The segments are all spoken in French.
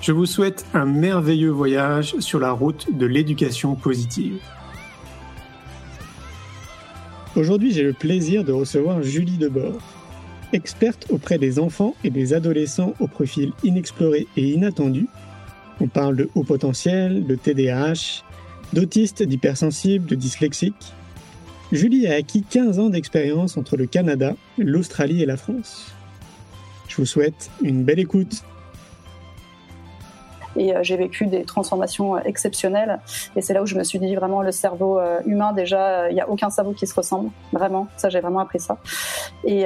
Je vous souhaite un merveilleux voyage sur la route de l'éducation positive. Aujourd'hui, j'ai le plaisir de recevoir Julie Debord, experte auprès des enfants et des adolescents au profil inexploré et inattendu. On parle de haut potentiel, de TDAH, d'autistes, d'hypersensibles, de dyslexiques. Julie a acquis 15 ans d'expérience entre le Canada, l'Australie et la France. Je vous souhaite une belle écoute. Et euh, j'ai vécu des transformations euh, exceptionnelles. Et c'est là où je me suis dit vraiment le cerveau euh, humain, déjà, il n'y a aucun cerveau qui se ressemble. Vraiment, ça j'ai vraiment appris ça. Et,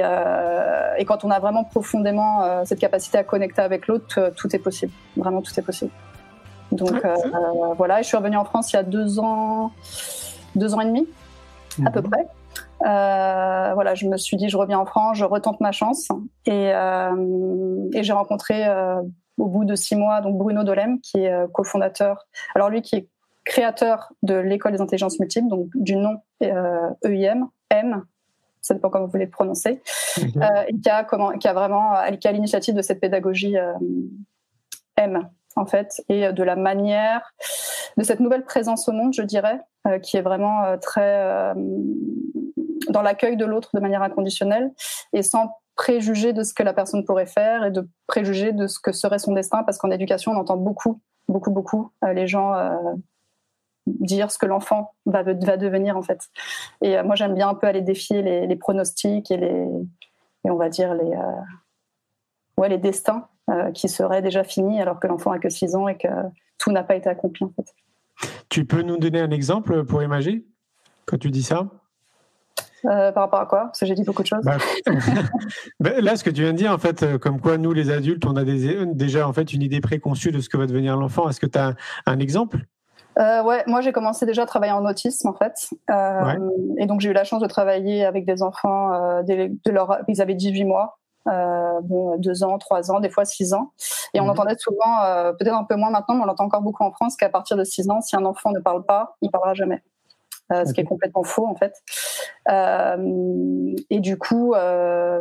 et quand on a vraiment profondément cette capacité à connecter avec l'autre, tout est possible. Vraiment, tout est possible. Donc voilà, et je suis revenue en France il y a deux ans, deux ans et demi, à peu mhm. près. Euh, voilà, je me suis dit, je reviens en France, je retente ma chance, et, euh, et j'ai rencontré euh, au bout de six mois, donc Bruno Dolem, qui est euh, cofondateur. Alors lui, qui est créateur de l'école des intelligences multiples, donc du nom euh, EIM, M, ça dépend comment vous voulez le prononcer, mhm. euh, et qui a, comment, qui a vraiment, qui a l'initiative de cette pédagogie euh, M, en fait, et de la manière, de cette nouvelle présence au monde, je dirais, qui est vraiment très dans l'accueil de l'autre de manière inconditionnelle et sans préjuger de ce que la personne pourrait faire et de préjuger de ce que serait son destin, parce qu'en éducation, on entend beaucoup, beaucoup, beaucoup euh, les gens euh, dire ce que l'enfant va, va devenir en fait. Et euh, moi, j'aime bien un peu aller défier les, pronostics et les, et on va dire les, ouais, les destins qui seraient déjà finis alors que l'enfant a que 6 ans et que tout n'a pas été accompli en fait. Tu peux nous donner un exemple pour imager quand tu dis ça? Euh, par rapport à quoi? Parce que j'ai dit beaucoup de choses. Bah, bah, là, ce que tu viens de dire, en fait, euh, comme quoi nous, les adultes, on a déjà en fait une idée préconçue de ce que va devenir l'enfant. Est-ce que tu as un, exemple? Euh, ouais, moi j'ai commencé déjà à travailler en autisme en fait, et donc j'ai eu la chance de travailler avec des enfants de leur, ils avaient 18 mois, bon, 2 ans, 3 ans, des fois 6 ans. Et on mhm. entendait souvent, peut-être un peu moins maintenant, mais on l'entend encore beaucoup en France, qu'à partir de 6 ans, si un enfant ne parle pas, il parlera jamais. Euh, ce qui est complètement faux en fait. Euh, et du coup, euh,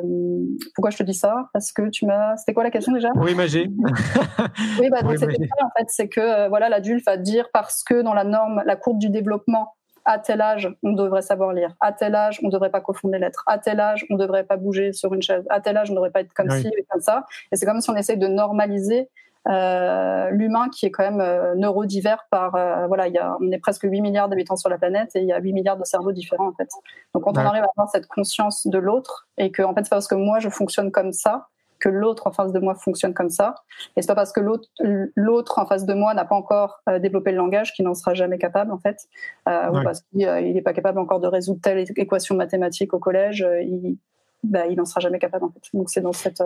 pourquoi je te dis ça? Parce que tu m'as. C'était quoi la question déjà? Oui, imaginer. oui, bah, donc c'était ça en fait, c'est que voilà, l'adulte va dire parce que dans la norme, la courbe du développement à tel âge, on devrait savoir lire. À tel âge, on ne devrait pas confondre les lettres. À tel âge, on ne devrait pas bouger sur une chaise. À tel âge, on ne devrait pas être comme ci et comme ça. Et c'est comme si on essaye de normaliser euh, l'humain qui est quand même euh, neurodivers par euh, voilà, il y a, on est presque 8 milliards d'habitants sur la planète et il y a 8 milliards de cerveaux différents en fait. Donc quand on arrive à avoir cette conscience de l'autre et que en fait c'est parce que moi je fonctionne comme ça que l'autre en face de moi fonctionne comme ça et c'est pas parce que l'autre l'autre en face de moi n'a pas encore développé le langage qu'il n'en sera jamais capable en fait ou parce qu'il n'est pas capable encore de résoudre telle équation mathématique au collège il bah, il n'en sera jamais capable en fait. Donc c'est dans cette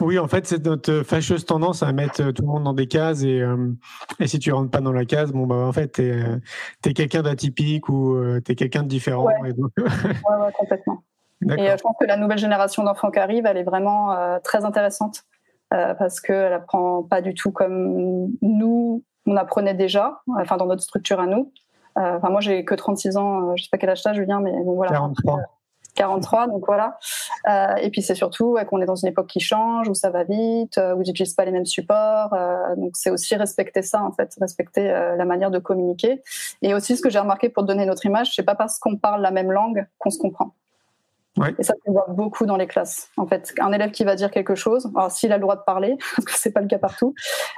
oui, en fait, c'est notre fâcheuse tendance à mettre euh, tout le monde dans des cases et, euh, et si tu rentres pas dans la case, bon bah en fait t'es euh, es, quelqu'un d'atypique ou tu es quelqu'un de différent. Ouais. Et ouais, complètement. Et je pense que la nouvelle génération d'enfants qui arrive, elle est vraiment très intéressante parce qu'elle apprend pas du tout comme nous on apprenait déjà, enfin dans notre structure à nous. Enfin moi j'ai que 36 ans, je sais pas quel âge t'as Julien, mais bon voilà. 43. 43, donc voilà. Euh, et puis c'est surtout qu'on est dans une époque qui change, où ça va vite, euh, où ils n'utilisent pas les mêmes supports. Euh, donc c'est aussi respecter ça, en fait, respecter la manière de communiquer. Et aussi ce que j'ai remarqué pour donner notre image, c'est pas parce qu'on parle la même langue qu'on se comprend. Et ça, on voit beaucoup dans les classes. En fait, un élève qui va dire quelque chose, alors s'il a le droit de parler, parce que c'est pas le cas partout,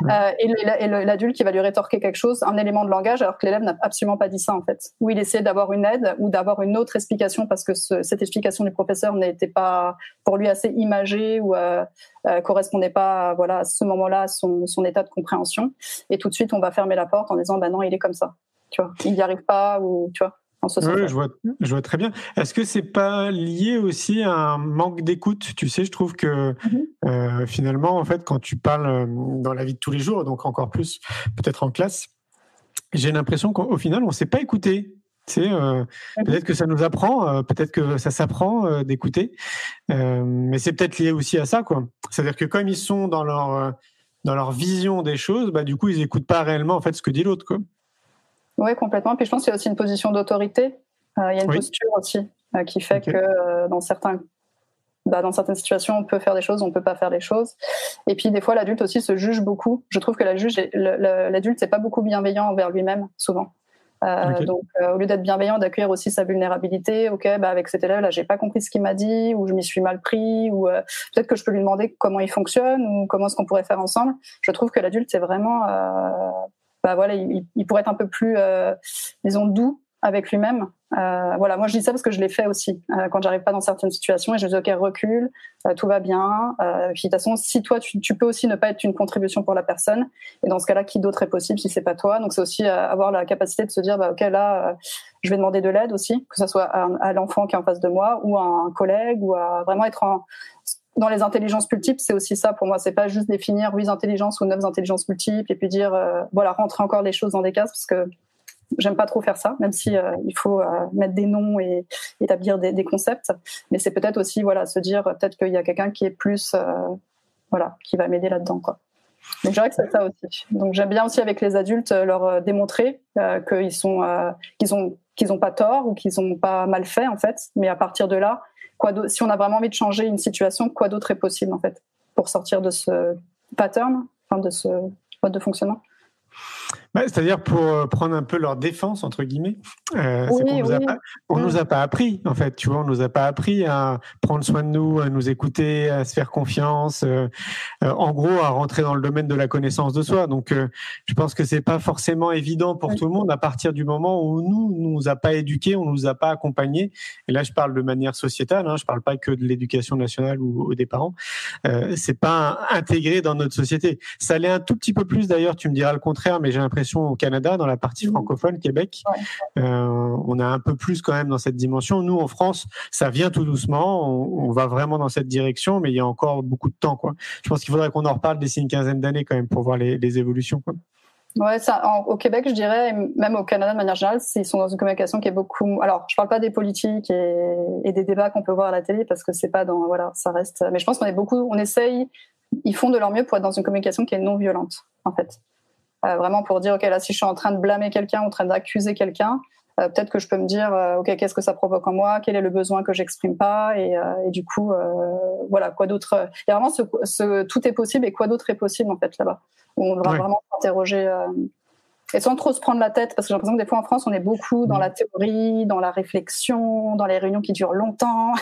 euh, et l'adulte qui va lui rétorquer quelque chose, un élément de langage, alors que l'élève n'a absolument pas dit ça en fait. Ou il essaie d'avoir une aide ou d'avoir une autre explication parce que cette explication du professeur n'était pas pour lui assez imagée ou euh, euh, correspondait pas, voilà, à ce moment-là à son, son état de compréhension. Et tout de suite, on va fermer la porte en disant, bah non, il est comme ça. Tu vois, il n'y arrive pas ou tu vois. Oui, je vois, je vois très bien. Est-ce que c'est pas lié aussi à un manque d'écoute? Tu sais, je trouve que mm-hmm. euh, finalement, en fait, quand tu parles euh, dans la vie de tous les jours, donc encore plus peut-être en classe, j'ai l'impression qu'au final, on ne s'est pas écouté. Tu sais, euh, mm-hmm. peut-être que ça nous apprend, peut-être que ça s'apprend d'écouter, mais c'est peut-être lié aussi à ça, quoi. C'est-à-dire que comme ils sont dans leur dans leur vision des choses, bah du coup, ils n'écoutent pas réellement en fait ce que dit l'autre, quoi. Oui, complètement. Puis je pense qu'il y a aussi une position d'autorité. Euh, il y a une posture aussi euh, qui fait que euh, dans certains bah, dans certaines situations, on peut faire des choses, on peut pas faire des choses. Et puis des fois, l'adulte aussi se juge beaucoup. Je trouve que l'adulte c'est pas beaucoup bienveillant envers lui-même souvent. Donc, au lieu d'être bienveillant, d'accueillir aussi sa vulnérabilité. Ok, bah avec cet élève là, j'ai pas compris ce qu'il m'a dit, ou je m'y suis mal pris, ou peut-être que je peux lui demander comment il fonctionne, ou comment est-ce qu'on pourrait faire ensemble. Je trouve que l'adulte c'est vraiment bah voilà, il, pourrait être un peu plus, euh, disons, doux avec lui-même. Euh, voilà, moi je dis ça parce que je l'ai fait aussi euh, quand j'arrive pas dans certaines situations et je dis ok recule, tout va bien. puis de toute façon, si toi tu, peux aussi ne pas être une contribution pour la personne et dans ce cas-là, qui d'autre est possible si c'est pas toi? Donc c'est aussi avoir la capacité de se dire bah ok là, je vais demander de l'aide aussi, que ce soit à, à l'enfant qui est en face de moi ou à un collègue ou à vraiment être en dans les intelligences multiples, c'est aussi ça pour moi. C'est pas juste définir huit intelligences ou neuf intelligences multiples et puis dire euh, voilà rentrer encore les choses dans des cases parce que j'aime pas trop faire ça, même si euh, il faut euh, mettre des noms et établir des, concepts. Mais c'est peut-être aussi voilà se dire peut-être qu'il y a quelqu'un qui est plus voilà qui va m'aider là-dedans quoi. Donc je dirais que c'est ça aussi. Donc j'aime bien aussi avec les adultes leur démontrer qu'ils sont qu'ils ont qu'ils ont pas tort ou qu'ils ont pas mal fait en fait, mais à partir de là si on a vraiment envie de changer une situation, quoi d'autre est possible en fait pour sortir de ce pattern, de ce mode de fonctionnement? Bah, c'est-à-dire pour euh, prendre un peu leur défense entre guillemets, euh, on, nous a pas, nous a pas appris en fait, tu vois, on nous a pas appris à prendre soin de nous, à nous écouter, à se faire confiance, euh, en gros à rentrer dans le domaine de la connaissance de soi. Donc, je pense que c'est pas forcément évident pour tout le monde à partir du moment où nous, nous a pas éduqués, on nous a pas accompagnés. Et là, je parle de manière sociétale, hein, je parle pas que de l'éducation nationale ou, des parents. c'est pas intégré dans notre société. Ça l'est un tout petit peu plus d'ailleurs. Tu me diras le contraire, mais j'ai l'impression au Canada, dans la partie mmh. francophone, Québec. Euh, on a un peu plus quand même dans cette dimension. Nous, en France, ça vient tout doucement. On, va vraiment dans cette direction, mais il y a encore beaucoup de temps. Quoi. Je pense qu'il faudrait qu'on en reparle d'ici une quinzaine d'années quand même pour voir les, évolutions. Quoi. Ouais, ça, au Québec, je dirais, même au Canada de manière générale, ils sont dans une communication qui est beaucoup. Alors, je parle pas des politiques et, des débats qu'on peut voir à la télé parce que c'est pas dans. Voilà, ça reste. Mais je pense qu'on est beaucoup. On essaye. Ils font de leur mieux pour être dans une communication qui est non violente, en fait. Euh, vraiment pour dire, OK, là, si je suis en train de blâmer quelqu'un, en train d'accuser quelqu'un, euh, peut-être que je peux me dire, euh, OK, qu'est-ce que ça provoque en moi? Quel est le besoin que j'exprime pas? Et, et, du coup, voilà, quoi d'autre Il y a vraiment ce, tout est possible et quoi d'autre est possible, en fait, là-bas. On va vraiment s'interroger et sans trop se prendre la tête, parce que j'ai l'impression que des fois en France, on est beaucoup dans la théorie, dans la réflexion, dans les réunions qui durent longtemps.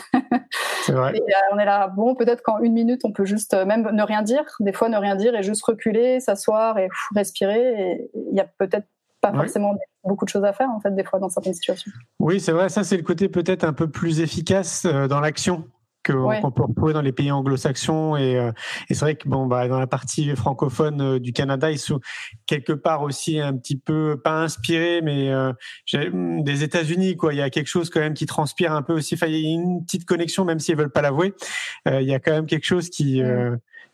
C'est vrai. Et euh, on est là, bon, peut-être qu'en une minute, on peut juste euh, même ne rien dire, des fois ne rien dire et juste reculer, s'asseoir et respirer. Il y a peut-être pas forcément beaucoup de choses à faire en fait des fois dans certaines situations. Oui, c'est vrai, ça c'est le côté peut-être un peu plus efficace euh, dans l'action qu'on peut retrouver dans les pays anglo-saxons et, euh, et c'est vrai que bon bah dans la partie francophone euh, du Canada ils sont quelque part aussi un petit peu pas inspirés mais euh, mm, des États-Unis quoi. Il y a quelque chose quand même qui transpire un peu aussi. Enfin il y a une petite connexion même s'ils veulent pas l'avouer. Il y a quand même quelque chose qui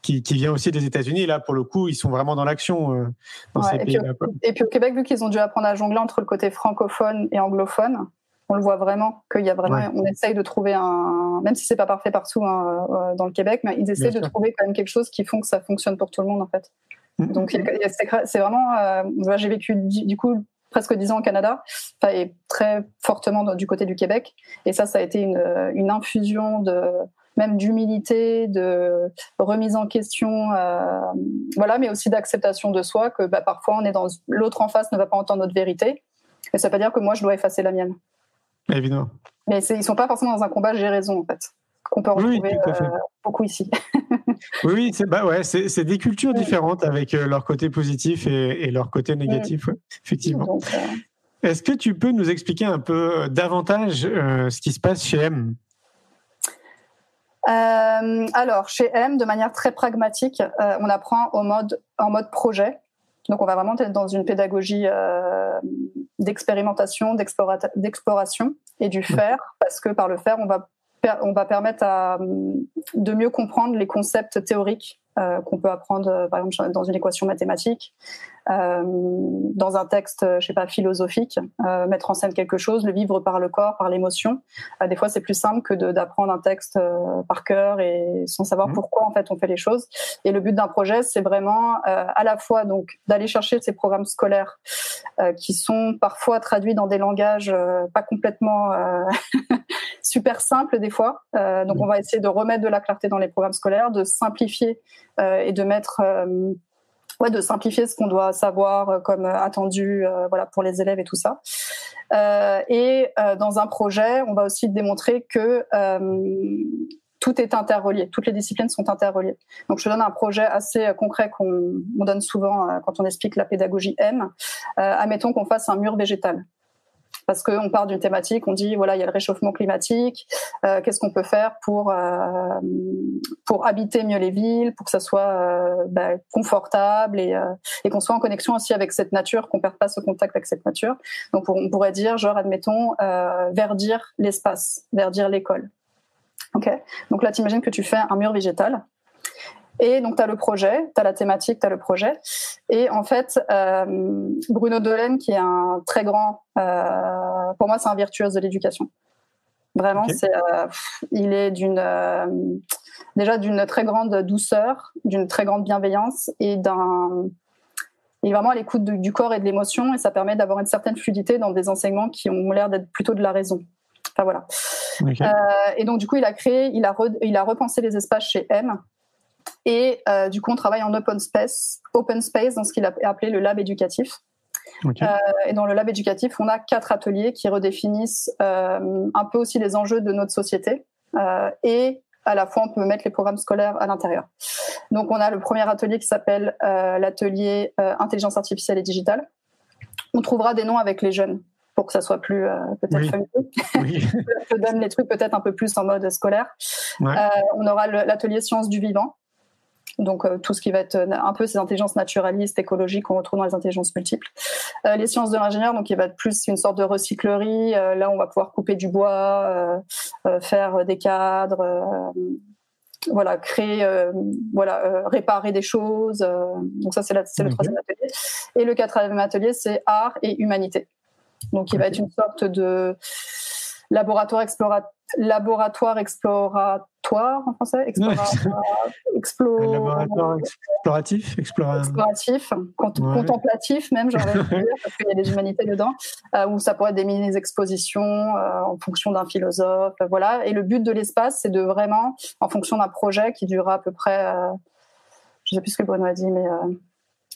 qui, qui, vient aussi des États-Unis. Là, pour le coup, ils sont vraiment dans l'action dans ces pays-là. Et puis au Québec, vu qu'ils ont dû apprendre à jongler entre le côté francophone et anglophone, on le voit vraiment qu'il y a vraiment, on essaye de trouver un, même si c'est pas parfait partout hein, euh, dans le Québec, mais ils essaient de trouver quand même quelque chose qui font que ça fonctionne pour tout le monde en fait. Mm-hmm. Donc c'est vraiment, euh, j'ai vécu du coup presque dix ans au Canada, et très fortement du côté du Québec, et ça, ça a été une, une infusion de même d'humilité, de remise en question, euh, voilà, mais aussi d'acceptation de soi que bah, parfois on est dans l'autre en face ne va pas entendre notre vérité, mais ça veut pas dire que moi je dois effacer la mienne. Évidemment. Mais ils sont pas forcément dans un combat j'ai raison en fait qu'on peut retrouver euh, beaucoup ici. oui, oui c'est bah ouais, des cultures différentes avec euh, leur côté positif et, leur côté négatif, effectivement. Euh, Est-ce que tu peux nous expliquer un peu davantage ce qui se passe chez M? Alors, chez M, de manière très pragmatique, on apprend au mode, en mode projet. Donc, on va vraiment être dans une pédagogie d'expérimentation, d'exploration et du faire, parce que par le faire, on va on va permettre à, de mieux comprendre les concepts théoriques euh, qu'on peut apprendre, euh, par exemple, dans une équation mathématique, euh, dans un texte, je sais pas, philosophique, mettre en scène quelque chose, le vivre par le corps, par l'émotion. des fois, c'est plus simple que d'apprendre un texte par cœur et sans savoir mmh. pourquoi en fait on fait les choses. Et le but d'un projet, c'est vraiment à la fois donc d'aller chercher ces programmes scolaires qui sont parfois traduits dans des langages pas complètement super simples des fois. donc, mmh. on va essayer de remettre de la clarté dans les programmes scolaires, de simplifier euh, et de mettre euh, ouais, de simplifier ce qu'on doit savoir euh, comme attendu voilà pour les élèves et tout ça. et dans un projet, on va aussi démontrer que tout est interrelié, toutes les disciplines sont interreliées. Donc je donne un projet assez concret qu'on donne souvent quand on explique la pédagogie M. admettons qu'on fasse un mur végétal parce qu'on part d'une thématique, on dit voilà il y a le réchauffement climatique, euh, qu'est-ce qu'on peut faire pour euh, pour habiter mieux les villes, pour que ça soit euh, bah, confortable et, et qu'on soit en connexion aussi avec cette nature, qu'on perde pas ce contact avec cette nature. Donc on pourrait dire genre admettons verdir l'espace, verdir l'école. Ok? Donc là t'imagines que tu fais un mur végétal et donc, tu as le projet, tu as la thématique, tu as le projet. Et en fait, euh, Bruno Dolène, qui est un très grand, euh, pour moi, c'est un virtuose de l'éducation. Vraiment, c'est, euh, il est d'une, déjà d'une très grande douceur, d'une très grande bienveillance et d'un, il est vraiment à l'écoute du, corps et de l'émotion et ça permet d'avoir une certaine fluidité dans des enseignements qui ont l'air d'être plutôt de la raison. Enfin voilà. Euh, et donc du coup, il a créé, il a, il a repensé les espaces chez M et euh, du coup, on travaille en open space, open space dans ce qu'il a appelé le lab éducatif. Euh, et dans le lab éducatif, on a quatre ateliers qui redéfinissent euh, un peu aussi les enjeux de notre société. et à la fois, on peut mettre les programmes scolaires à l'intérieur. Donc, on a le premier atelier qui s'appelle l'atelier intelligence artificielle et digitale. On trouvera des noms avec les jeunes pour que ça soit plus peut-être familier. Oui. Je donne les trucs peut-être un peu plus en mode scolaire. on aura l'atelier sciences du vivant donc euh, tout ce qui va être euh, un peu ces intelligences naturalistes, écologiques qu'on retrouve dans les intelligences multiples. Euh, les sciences de l'ingénieur, donc il va être plus une sorte de recyclerie. là, on va pouvoir couper du bois, faire des cadres voilà créer voilà réparer des choses donc ça c'est le troisième atelier et le quatrième atelier c'est art et humanité donc il va être une sorte de laboratoire exploratoire laboratoire exploratoire en français exploratoire, laboratoire exploratif exploratif contemplatif même j'aurais dire parce qu'il y a des humanités dedans euh, où ça pourrait être des mini expositions euh, en fonction d'un philosophe voilà. Et le but de l'espace c'est de vraiment en fonction d'un projet qui durera à peu près euh, je sais plus ce que Bruno a dit mais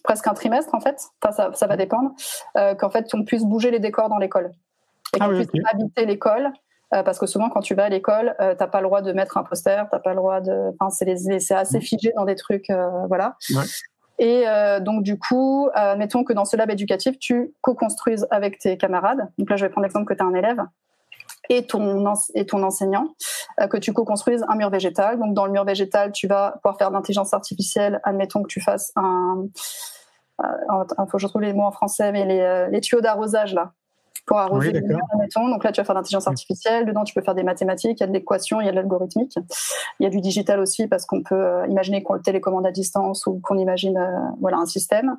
presque un trimestre en fait ça, ça va dépendre qu'en fait on puisse bouger les décors dans l'école. Et ah qu'on puisse habiter l'école euh, parce que souvent quand tu vas à l'école, tu euh, t'as pas le droit de mettre un poster, t'as pas le droit de, enfin c'est assez figé dans des trucs, euh, voilà. Et donc du coup, mettons que dans ce lab éducatif, tu co-construises avec tes camarades. Donc là, je vais prendre l'exemple que tu as un élève et ton, et ton enseignant, que tu co-construises un mur végétal. Donc dans le mur végétal, tu vas pouvoir faire de l'intelligence artificielle. Admettons que tu fasses un, il faut que je trouve les mots en français, mais les, les tuyaux d'arrosage là pour arroser les Donc là, tu vas faire de l'intelligence artificielle. Dedans, tu peux faire des mathématiques, il y a de l'équation, il y a de l'algorithmique. Il y a du digital aussi parce qu'on peut euh, imaginer qu'on le télécommande à distance ou qu'on imagine euh, voilà un système.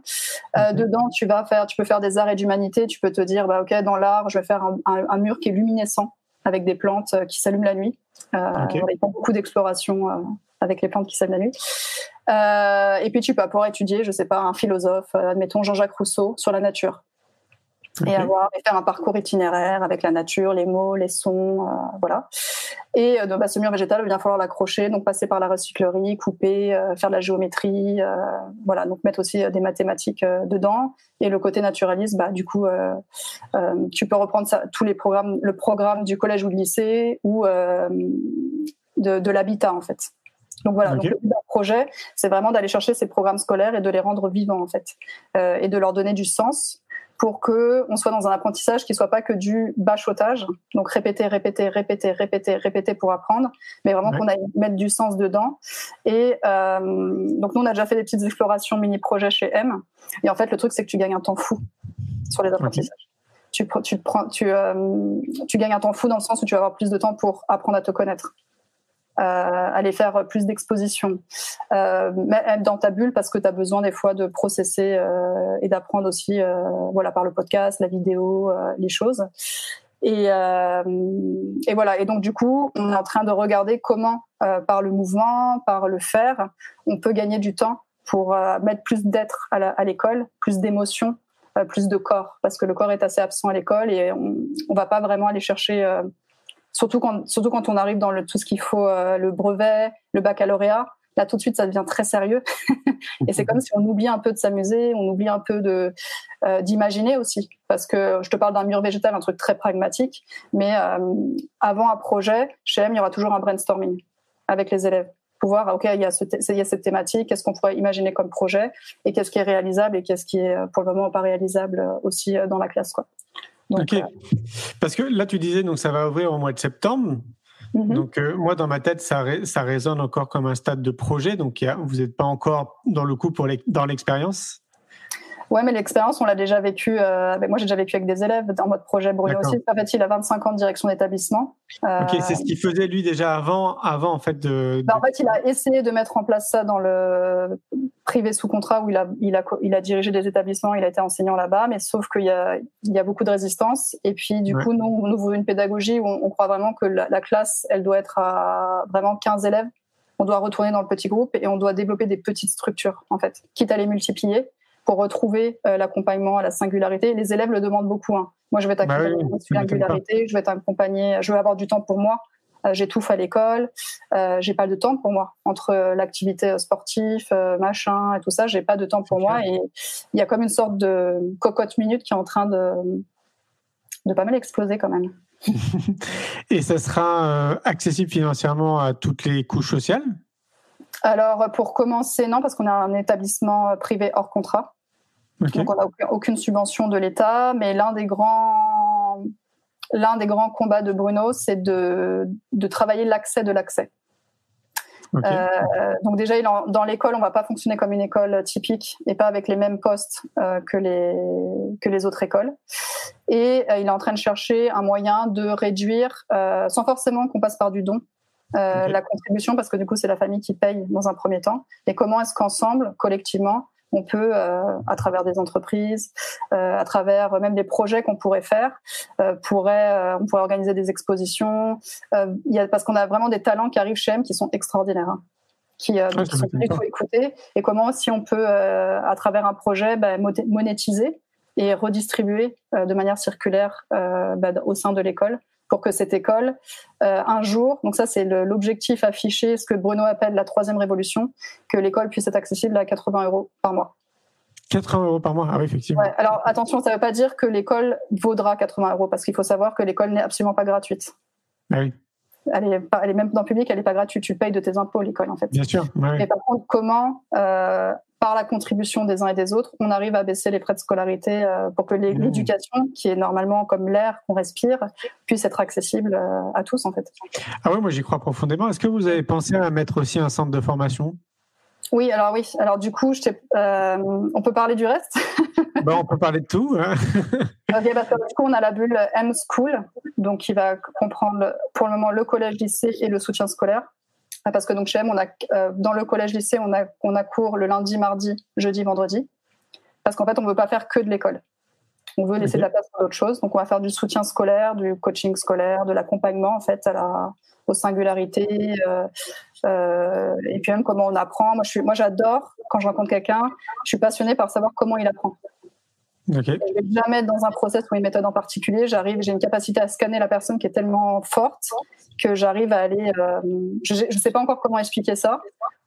Euh, dedans, tu vas faire, tu peux faire des arts et d'humanité. Tu peux te dire, bah ok, dans l'art, je vais faire un, mur qui est luminescent avec des plantes qui s'allument la nuit. Il y a beaucoup d'exploration avec les plantes qui s'allument la nuit. et puis tu peux pouvoir étudier, je sais pas, un philosophe, admettons Jean-Jacques Rousseau, sur la nature. Et avoir et faire un parcours itinéraire avec la nature, les mots, les sons, euh, voilà. Et euh, bah, ce mur végétal, il va bien falloir l'accrocher, donc passer par la recyclerie, couper, euh, faire de la géométrie, euh, voilà, donc mettre aussi des mathématiques dedans. Et le côté naturaliste, bah du coup, tu peux reprendre ça, tous les programmes, le programme du collège ou du lycée ou de, de l'habitat en fait. Donc voilà, donc le projet, c'est vraiment d'aller chercher ces programmes scolaires et de les rendre vivants en fait, euh, et de leur donner du sens pour que on soit dans un apprentissage qui soit pas que du bachotage, donc répéter, répéter, répéter, répéter, répéter pour apprendre, mais vraiment qu'on aille mettre du sens dedans. Et euh, donc nous on a déjà fait des petites explorations mini projets chez M, et en fait le truc c'est que tu gagnes un temps fou sur les apprentissages. Tu, tu, prends, tu, euh, tu gagnes un temps fou dans le sens où tu vas avoir plus de temps pour apprendre à te connaître. Euh, aller faire plus d'expositions, euh, être dans ta bulle parce que tu as besoin des fois de processer euh, et d'apprendre aussi voilà par le podcast, la vidéo, les choses. Et, et, voilà. Et donc du coup, on est en train de regarder comment, par le mouvement, par le faire, on peut gagner du temps pour mettre plus d'être à l'école, plus d'émotion, plus de corps, parce que le corps est assez absent à l'école et on, on va pas vraiment aller chercher surtout quand, surtout quand on arrive dans le, tout ce qu'il faut, euh, le brevet, le baccalauréat. Là, tout de suite, ça devient très sérieux. et c'est comme si on oublie un peu de s'amuser, on oublie un peu de euh, d'imaginer aussi. Parce que je te parle d'un mur végétal, un truc très pragmatique. Mais euh, avant un projet, chez M, il y aura toujours un brainstorming avec les élèves. Pour voir, OK, il y a, ce il y a cette thématique, qu'est-ce qu'on pourrait imaginer comme projet et qu'est-ce qui est réalisable et qu'est-ce qui est pour le moment pas réalisable aussi dans la classe. Quoi ok. Euh, Parce que là, tu disais, donc ça va ouvrir au mois de septembre. Mhm. Donc euh, moi, dans ma tête, ça, ça résonne encore comme un stade de projet. Donc vous n'êtes pas encore dans le coup pour dans l'expérience? Ouais, mais l'expérience, on l'a déjà vécu. Euh, moi, j'ai déjà vécu avec des élèves en mode projet Bruno aussi. En fait, il a 25 ans de direction d'établissement. ok, c'est ce qu'il faisait lui déjà avant, avant en fait de. Bah, en fait, il a essayé de mettre en place ça dans le privé sous contrat où il a, il a, il a dirigé des établissements, il a été enseignant là-bas, mais sauf qu'il y a, il y a beaucoup de résistance. Et puis, du coup, nous, on ouvre une pédagogie où on, croit vraiment que la, la, classe, elle doit être à vraiment 15 élèves. On doit retourner dans le petit groupe et on doit développer des petites structures, en fait, quitte à les multiplier pour retrouver euh, l'accompagnement à la singularité. Les élèves le demandent beaucoup. Hein. Moi, je vais t'accompagner bah à la singularité, je vais t'accompagner, je veux avoir du temps pour moi. Euh, j'étouffe à l'école, euh, j'ai pas de temps pour moi entre euh, l'activité sportive, machin et tout ça. J'ai pas de temps pour moi et il y a comme une sorte de cocotte minute qui est en train de de pas mal exploser quand même. et ça sera accessible financièrement à toutes les couches sociales? Alors, pour commencer, non, parce qu'on a un établissement privé hors contrat. Donc, on n'a aucune subvention de l'État, mais l'un des grands, l'un des grands combats de Bruno, c'est de, de travailler l'accès de l'accès. Euh, donc déjà, dans l'école, on va pas fonctionner comme une école typique et pas avec les mêmes postes euh, que les que les autres écoles. Et euh, il est en train de chercher un moyen de réduire, sans forcément qu'on passe par du don, la contribution parce que du coup c'est la famille qui paye dans un premier temps et comment est-ce qu'ensemble collectivement on peut euh, à travers des entreprises euh, à travers même des projets qu'on pourrait faire pourrait on pourrait organiser des expositions. Il y a parce qu'on a vraiment des talents qui arrivent chez M qui sont extraordinaires hein, qui, ah, sont il faut écouter et comment si on peut à travers un projet bah, monétiser et redistribuer de manière circulaire bah, au sein de l'école pour que cette école, euh, un jour, donc ça c'est l'objectif affiché, ce que Bruno appelle la troisième révolution, que l'école puisse être accessible à 80 euros par mois. 80 euros par mois, ah oui, effectivement. alors attention, ça ne veut pas dire que l'école vaudra 80 euros, parce qu'il faut savoir que l'école n'est absolument pas gratuite. Ah oui. Elle est, elle est, même dans le public, elle n'est pas gratuite. Tu payes de tes impôts l'école en fait. Bien sûr. Mais par contre, comment euh, par la contribution des uns et des autres, on arrive à baisser les frais de scolarité euh, pour que mmh. l'éducation, qui est normalement comme l'air qu'on respire, puisse être accessible euh, à tous en fait. Ah oui, moi j'y crois profondément. Est-ce que vous avez pensé à mettre aussi un centre de formation? Oui, alors oui. Alors du coup, euh, on peut parler du reste? Ben, On peut parler de tout. Hein. du coup, on a la bulle M-School, donc qui va comprendre pour le moment le collège, lycée et le soutien scolaire. Ah, parce que donc chez M, on a, euh, dans le collège-lycée, on a, on a cours le lundi, mardi, jeudi, vendredi. Parce qu'en fait, on ne veut pas faire que de l'école. On veut laisser de la place pour d'autres choses. Donc, on va faire du soutien scolaire, du coaching scolaire, de l'accompagnement, en fait, à la, aux singularités. Euh, euh, et puis même comment on apprend. Moi, moi, j'adore quand je rencontre quelqu'un. Je suis passionnée par savoir comment il apprend. Okay. Je vais jamais être dans un process ou une méthode en particulier. J'arrive, j'ai une capacité à scanner la personne qui est tellement forte que j'arrive à aller. Euh, je ne sais pas encore comment expliquer ça,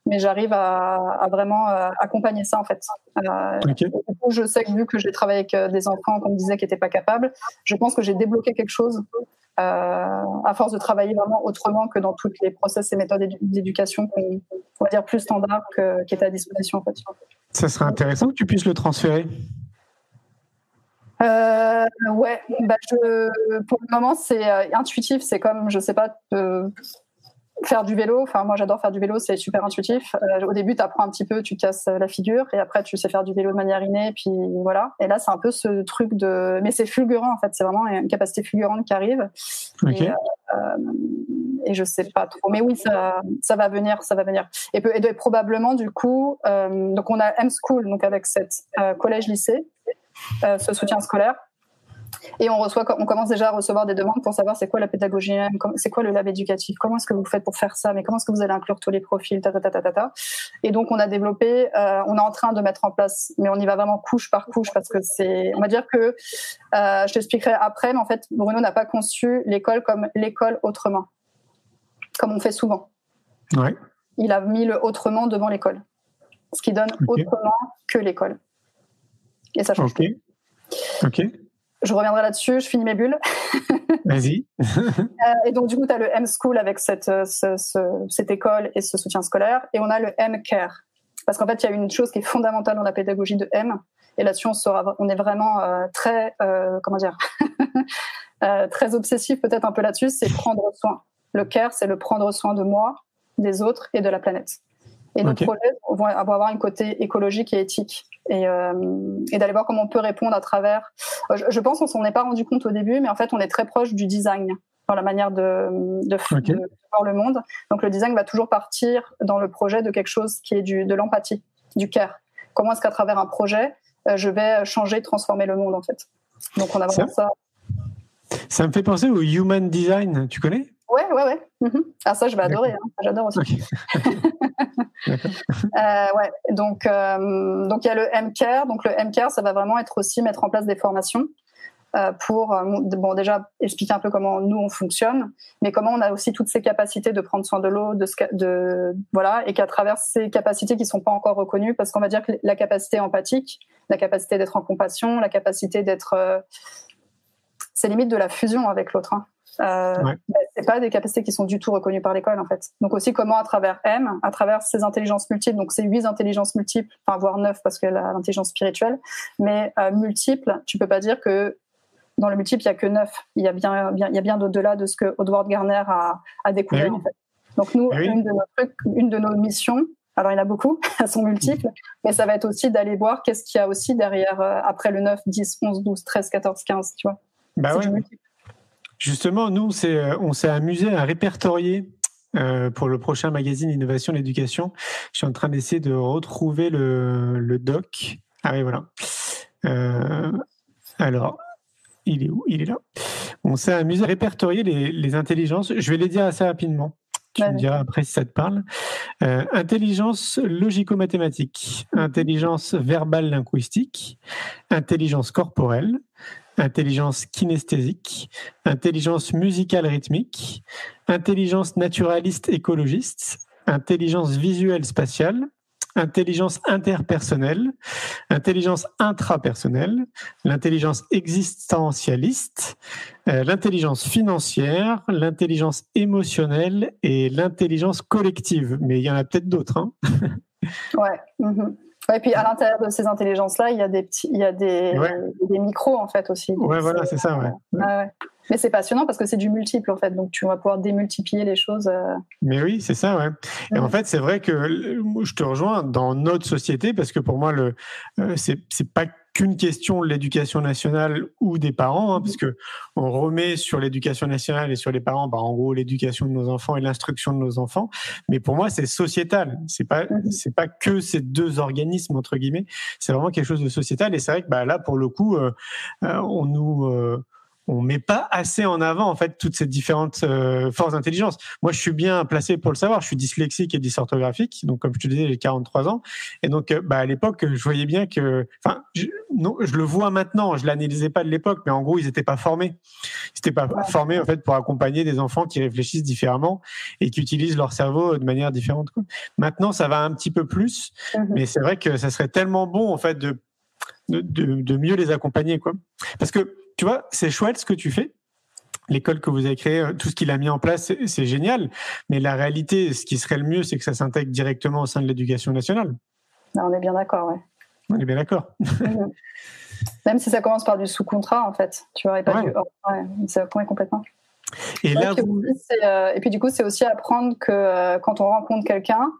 mais j'arrive à, à, vraiment euh, accompagner ça en fait. Euh, okay. coup, je sais que vu que j'ai travaillé avec des enfants qu'on me disait qui n'étaient pas capables, je pense que j'ai débloqué quelque chose euh, à force de travailler vraiment autrement que dans toutes les process et méthodes d'éducation qu'on va dire plus standard que, qui étaient à disposition en fait. Ça serait intéressant que tu puisses le transférer. Euh, ouais, bah je, pour le moment c'est euh, intuitif, c'est comme je sais pas euh, faire du vélo. Enfin moi j'adore faire du vélo, c'est super intuitif. Euh, au début tu apprends un petit peu, tu casses la figure et après tu sais faire du vélo de manière innée, puis voilà. Et là c'est un peu ce truc de, mais c'est fulgurant en fait, c'est vraiment une capacité fulgurante qui arrive. Okay. Et, euh, et je sais pas trop, mais oui ça ça va venir, ça va venir. Et, et probablement du coup, euh, donc on a M School donc avec cette collège lycée. Euh, ce soutien scolaire. Et on reçoit, on commence déjà à recevoir des demandes pour savoir c'est quoi la pédagogie, c'est quoi le lab éducatif, comment est-ce que vous faites pour faire ça, mais comment est-ce que vous allez inclure tous les profils, ta ta ta ta ta. Et donc on a développé, euh, on est en train de mettre en place, mais on y va vraiment couche par couche parce que c'est, on va dire que, euh, je t'expliquerai après, mais en fait Bruno n'a pas conçu l'école comme l'école autrement, comme on fait souvent. Ouais. Il a mis le autrement devant l'école, ce qui donne okay. autrement que l'école. Et ça change. Ok. Ok. Je reviendrai là-dessus, je finis mes bulles. Vas-y. et donc, du coup, tu as le M-School avec cette, ce, ce, cette école et ce soutien scolaire. Et on a le M-Care. Parce qu'en fait, il y a une chose qui est fondamentale dans la pédagogie de M. Et là-dessus, on, sera, on est vraiment euh, très, euh, comment dire, euh, très obsessif peut-être un peu là-dessus, c'est prendre soin. Le care, c'est le prendre soin de moi, des autres et de la planète. Et nos Okay. projets vont avoir un côté écologique et éthique. Et, euh, et d'aller voir comment on peut répondre à travers. Je, je pense qu'on s'en est pas rendu compte au début, mais en fait, on est très proche du design dans la manière de, de, Ok. de voir le monde. Donc, le design va toujours partir dans le projet de quelque chose qui est du, de l'empathie, du care. Comment est-ce qu'à travers un projet, euh, je vais changer, transformer le monde, en fait? Donc, on a vraiment ça. Ça me fait penser au human design, tu connais? Ouais, ouais, ouais. Mhm. Ah, ça, je vais adorer. hein. J'adore aussi. D'accord. Euh, ouais, donc euh, donc il y a le MCARE. Donc le MCARE, ça va vraiment être aussi mettre en place des formations euh, pour bon déjà expliquer un peu comment nous on fonctionne, mais comment on a aussi toutes ces capacités de prendre soin de l'eau, de, voilà, et qu'à travers ces capacités qui sont pas encore reconnues, parce qu'on va dire que la capacité empathique, la capacité d'être en compassion, la capacité d'être, euh, c'est limite de la fusion avec l'autre. Hein. Euh, Ouais. C'est pas des capacités qui sont du tout reconnues par l'école en fait. Donc aussi comment à travers M, à travers ces intelligences multiples, donc ces huit intelligences multiples, enfin voire neuf parce que l'intelligence spirituelle, mais euh, multiples, tu peux pas dire que dans le multiple il y a que neuf. Il y a bien, bien il y a bien d'au-delà de ce que Edward Garner a, a découvert oui. en fait. Donc nous, oui. une de nos trucs, une de nos missions. Alors il y en a beaucoup, elles sont multiples, mais ça va être aussi d'aller voir qu'est-ce qu'il y a aussi derrière euh, après le 9, 10, 11, 12, 13, 14, 15, tu vois. Bah multiple. Justement, nous, euh, on s'est amusé à répertorier euh, pour le prochain magazine Innovation et l'éducation. Je suis en train d'essayer de retrouver le, le doc. Ah oui, voilà. Euh, alors, il est où? Il est là. On s'est amusé à répertorier les, les intelligences. Je vais les dire assez rapidement. Tu me diras après si ça te parle. Euh, intelligence logico-mathématique, intelligence verbale linguistique, intelligence corporelle, intelligence kinesthésique, intelligence musicale rythmique, intelligence naturaliste écologiste, intelligence visuelle spatiale, intelligence interpersonnelle, intelligence intrapersonnelle, l'intelligence existentialiste, euh, l'intelligence financière, l'intelligence émotionnelle et l'intelligence collective. Mais il y en a peut-être d'autres. Hein. Ouais. mhm. Ouais, et puis à l'intérieur de ces intelligences-là, il y a des petits, il y a des, Ouais. des micros en fait aussi. Ouais, voilà, c'est ça. Ouais. Ouais, ouais. Mais c'est passionnant parce que c'est du multiple en fait, donc tu vas pouvoir démultiplier les choses. euh. Mais oui, c'est ça, ouais. Et en fait, c'est vrai que moi, je te rejoins dans notre société parce que pour moi, le euh, c'est pas qu'une question de l'éducation nationale ou des parents, hein, parce que on remet sur l'éducation nationale et sur les parents, bah, en gros, l'éducation de nos enfants et l'instruction de nos enfants. Mais pour moi, c'est sociétal. C'est pas Mhm. c'est pas que ces deux organismes entre guillemets. C'est vraiment quelque chose de sociétal. Et c'est vrai que bah, là, pour le coup, euh, euh, on nous euh, on met pas assez en avant en fait toutes ces différentes euh, forces d'intelligence. Moi, je suis bien placé pour le savoir. Je suis dyslexique et dysorthographique, donc comme je te disais, j'ai 43 ans. Et donc, euh, bah, à l'époque, je voyais bien que, enfin, je, non, je le vois maintenant. Je l'analysais pas de l'époque, mais en gros, ils n'étaient pas formés. Ils n'étaient pas formés en fait pour accompagner des enfants qui réfléchissent différemment et qui utilisent leur cerveau de manière différente. Quoi. Maintenant, ça va un petit peu plus, mhm. mais c'est vrai que ça serait tellement bon en fait de de, de mieux les accompagner, quoi. Parce que tu vois, c'est chouette ce que tu fais. L'école que vous avez créée, euh, tout ce qu'il a mis en place, c'est génial. Mais la réalité, ce qui serait le mieux, c'est que ça s'intègre directement au sein de l'éducation nationale. On est bien d'accord, oui. On est bien d'accord. Même si ça commence par du sous-contrat, en fait. Tu vois, et pas du hors. Ouais, ça complètement. Et, là, euh, et puis du coup, c'est aussi apprendre que euh, quand on rencontre quelqu'un,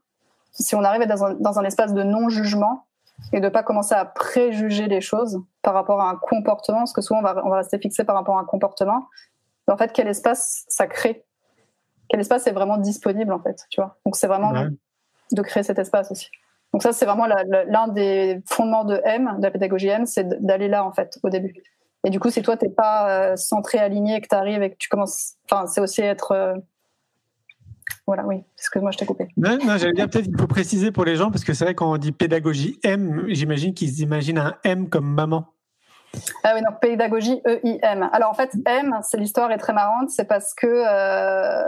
si on arrive dans un, dans un espace de non-jugement, et de pas commencer à préjuger les choses par rapport à un comportement, parce que souvent on va, on va rester fixé par rapport à un comportement. en fait, quel espace ça crée? Quel espace est vraiment disponible en fait, tu vois? Donc c'est vraiment de créer cet espace aussi. Donc ça, c'est vraiment l'un des fondements de M, de la pédagogie M, c'est d'aller là en fait au début. Et du coup, si toi t'es pas euh, centré, aligné, que tu arrives et que tu commences, enfin, c'est aussi être euh, voilà, oui. Excuse-moi, je t'ai coupé. Non, non j'allais dire peut-être qu'il faut préciser pour les gens, parce que c'est vrai quand on dit pédagogie M, j'imagine qu'ils s'imaginent un M comme maman. Ah oui, donc pédagogie E-I-M. Alors en fait, M, c'est l'histoire est très marrante, c'est parce que euh,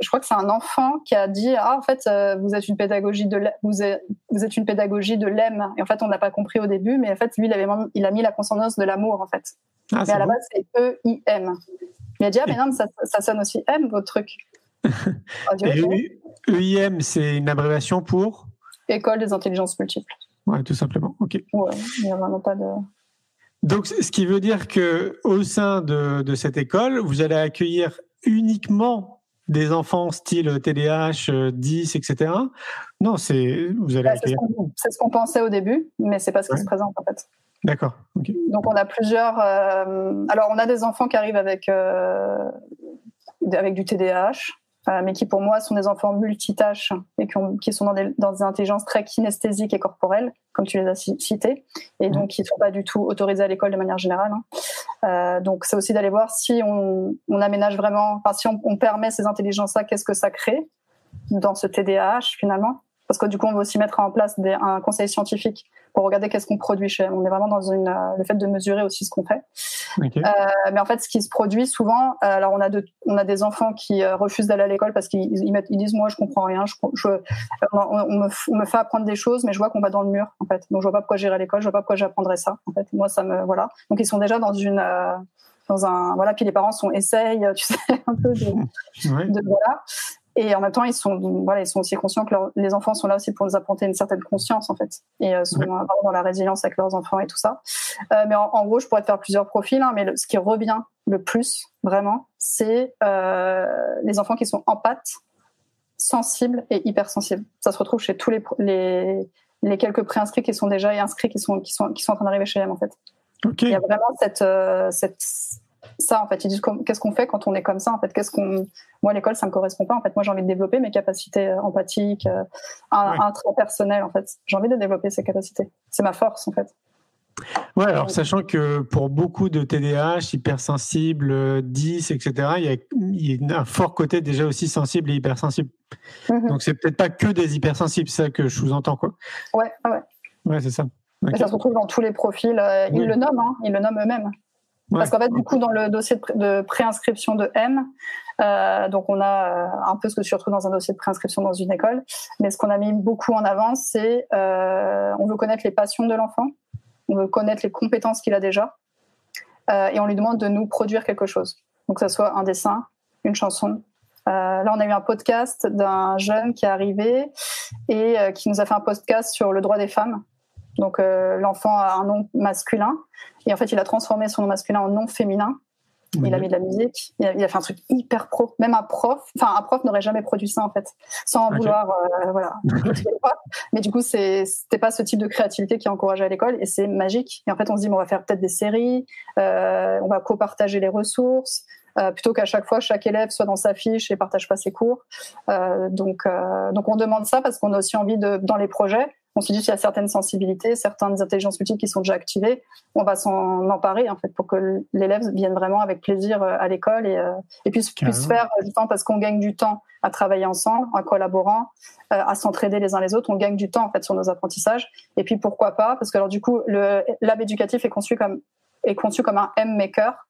je crois que c'est un enfant qui a dit ah en fait euh, vous êtes une pédagogie de vous êtes, vous êtes une pédagogie de l'M et en fait on n'a pas compris au début, mais en fait lui il avait il a mis la consonance de l'amour en fait. Ah, mais à la base c'est E-I-M. Il a dit ah mais non ça, ça sonne aussi M votre truc. EIM, c'est une abréviation pour École des intelligences multiples. Ouais, tout simplement. Ok. Ouais, il n'y a vraiment pas de. Donc, ce qui veut dire que au sein de, cette école, vous allez accueillir uniquement des enfants style TDAH, 10, etc. Non, c'est vous allez bah, accueillir. C'est ce qu'on pensait au début, mais c'est pas ce qui se présente en fait. D'accord. Donc on a plusieurs. Euh, alors on a des enfants qui arrivent avec euh, avec du TDAH. Euh, mais qui pour moi sont des enfants multitâches et qui, sont dans des, dans des, intelligences très kinesthésiques et corporelles, comme tu les as cités, et donc qui ne sont pas du tout autorisés à l'école de manière générale. Hein. Euh, donc c'est aussi d'aller voir si on, on aménage vraiment, enfin si on, on permet ces intelligences-là, qu'est-ce que ça crée dans ce TDAH finalement parce que du coup, on va aussi mettre en place des, un conseil scientifique pour regarder qu'est-ce qu'on produit chez. On est vraiment dans une, euh, le fait de mesurer aussi ce qu'on fait. Euh, mais en fait, ce qui se produit souvent, euh, alors on a, de, on a des enfants qui refusent d'aller à l'école parce qu'ils ils, ils disent moi je comprends rien, je, je on, me, on, me, fait apprendre des choses, mais je vois qu'on va dans le mur en fait. Donc je vois pas pourquoi j'irai à l'école, je vois pas pourquoi j'apprendrais ça. En fait, moi ça me voilà. Donc ils sont déjà dans une dans un voilà puis les parents sont essayent tu sais un peu de, de voilà et en même temps, ils sont, voilà, ils sont aussi conscients que les enfants sont là aussi pour nous apporter une certaine conscience, en fait. Et euh, sont dans la résilience avec leurs enfants et tout ça. Euh, mais en, gros, je pourrais te faire plusieurs profils, hein, mais ce qui revient le plus, vraiment, c'est euh, les enfants qui sont empathes, sensibles et hypersensibles. Ça se retrouve chez tous les, les, les quelques préinscrits qui sont déjà inscrits, qui sont, qui sont, qui sont en train d'arriver chez eux, en fait. Il y a vraiment cette, euh, cette ça en fait ils disent qu'est-ce qu'on fait quand on est comme ça en fait? Qu'est-ce qu'on moi l'école ça me correspond pas en fait moi j'ai envie de développer mes capacités euh, empathiques euh, un, trait personnel en fait j'ai envie de développer ces capacités c'est ma force en fait Ouais, alors sachant que pour beaucoup de TDAH, hypersensibles, 10, etc., il y, a, un fort côté déjà aussi sensible et hypersensible. Mm-hmm. Donc c'est peut-être pas que des hypersensibles, c'est ça que je vous entends quoi. Ouais, ouais. Ouais, c'est ça. ça se retrouve dans tous les profils. Euh, ils le nomment, hein, ils le nomment eux-mêmes. Parce qu'en fait, du coup, dans le dossier de, préinscription de M, euh, donc on a euh, un peu ce que tu retrouves dans un dossier de préinscription dans une école, mais ce qu'on a mis beaucoup en avant, c'est euh, on veut connaître les passions de l'enfant, on veut connaître les compétences qu'il a déjà, euh, et on lui demande de nous produire quelque chose. Donc que ce soit un dessin, une chanson. Euh, là, on a eu un podcast d'un jeune qui est arrivé et qui nous a fait un podcast sur le droit des femmes. Donc euh, l'enfant a un nom masculin et en fait il a transformé son nom masculin en nom féminin. Il a mis de la musique, il a, fait un truc hyper pro. Même un prof, enfin un prof n'aurait jamais produit ça en fait, sans vouloir, euh, voilà. mais du coup c'était pas ce type de créativité qui est encouragé à l'école et c'est magique. Et en fait on se dit on va faire peut-être des séries, euh, on va copartager les ressources. plutôt qu'à chaque fois chaque élève soit dans sa fiche et partage pas ses cours. donc donc on demande ça parce qu'on a aussi envie de dans les projets On se dit s'il y a certaines sensibilités, certaines intelligences multiples qui sont déjà activées, on va s'en emparer en fait pour que l'élève vienne vraiment avec plaisir à l'école et, et puisse, puisse faire justement parce qu'on gagne du temps à travailler ensemble, en collaborant, à s'entraider les uns les autres. On gagne du temps en fait sur nos apprentissages. Et puis pourquoi pas? Parce que alors du coup, le lab éducatif est conçu comme est conçu comme un M maker.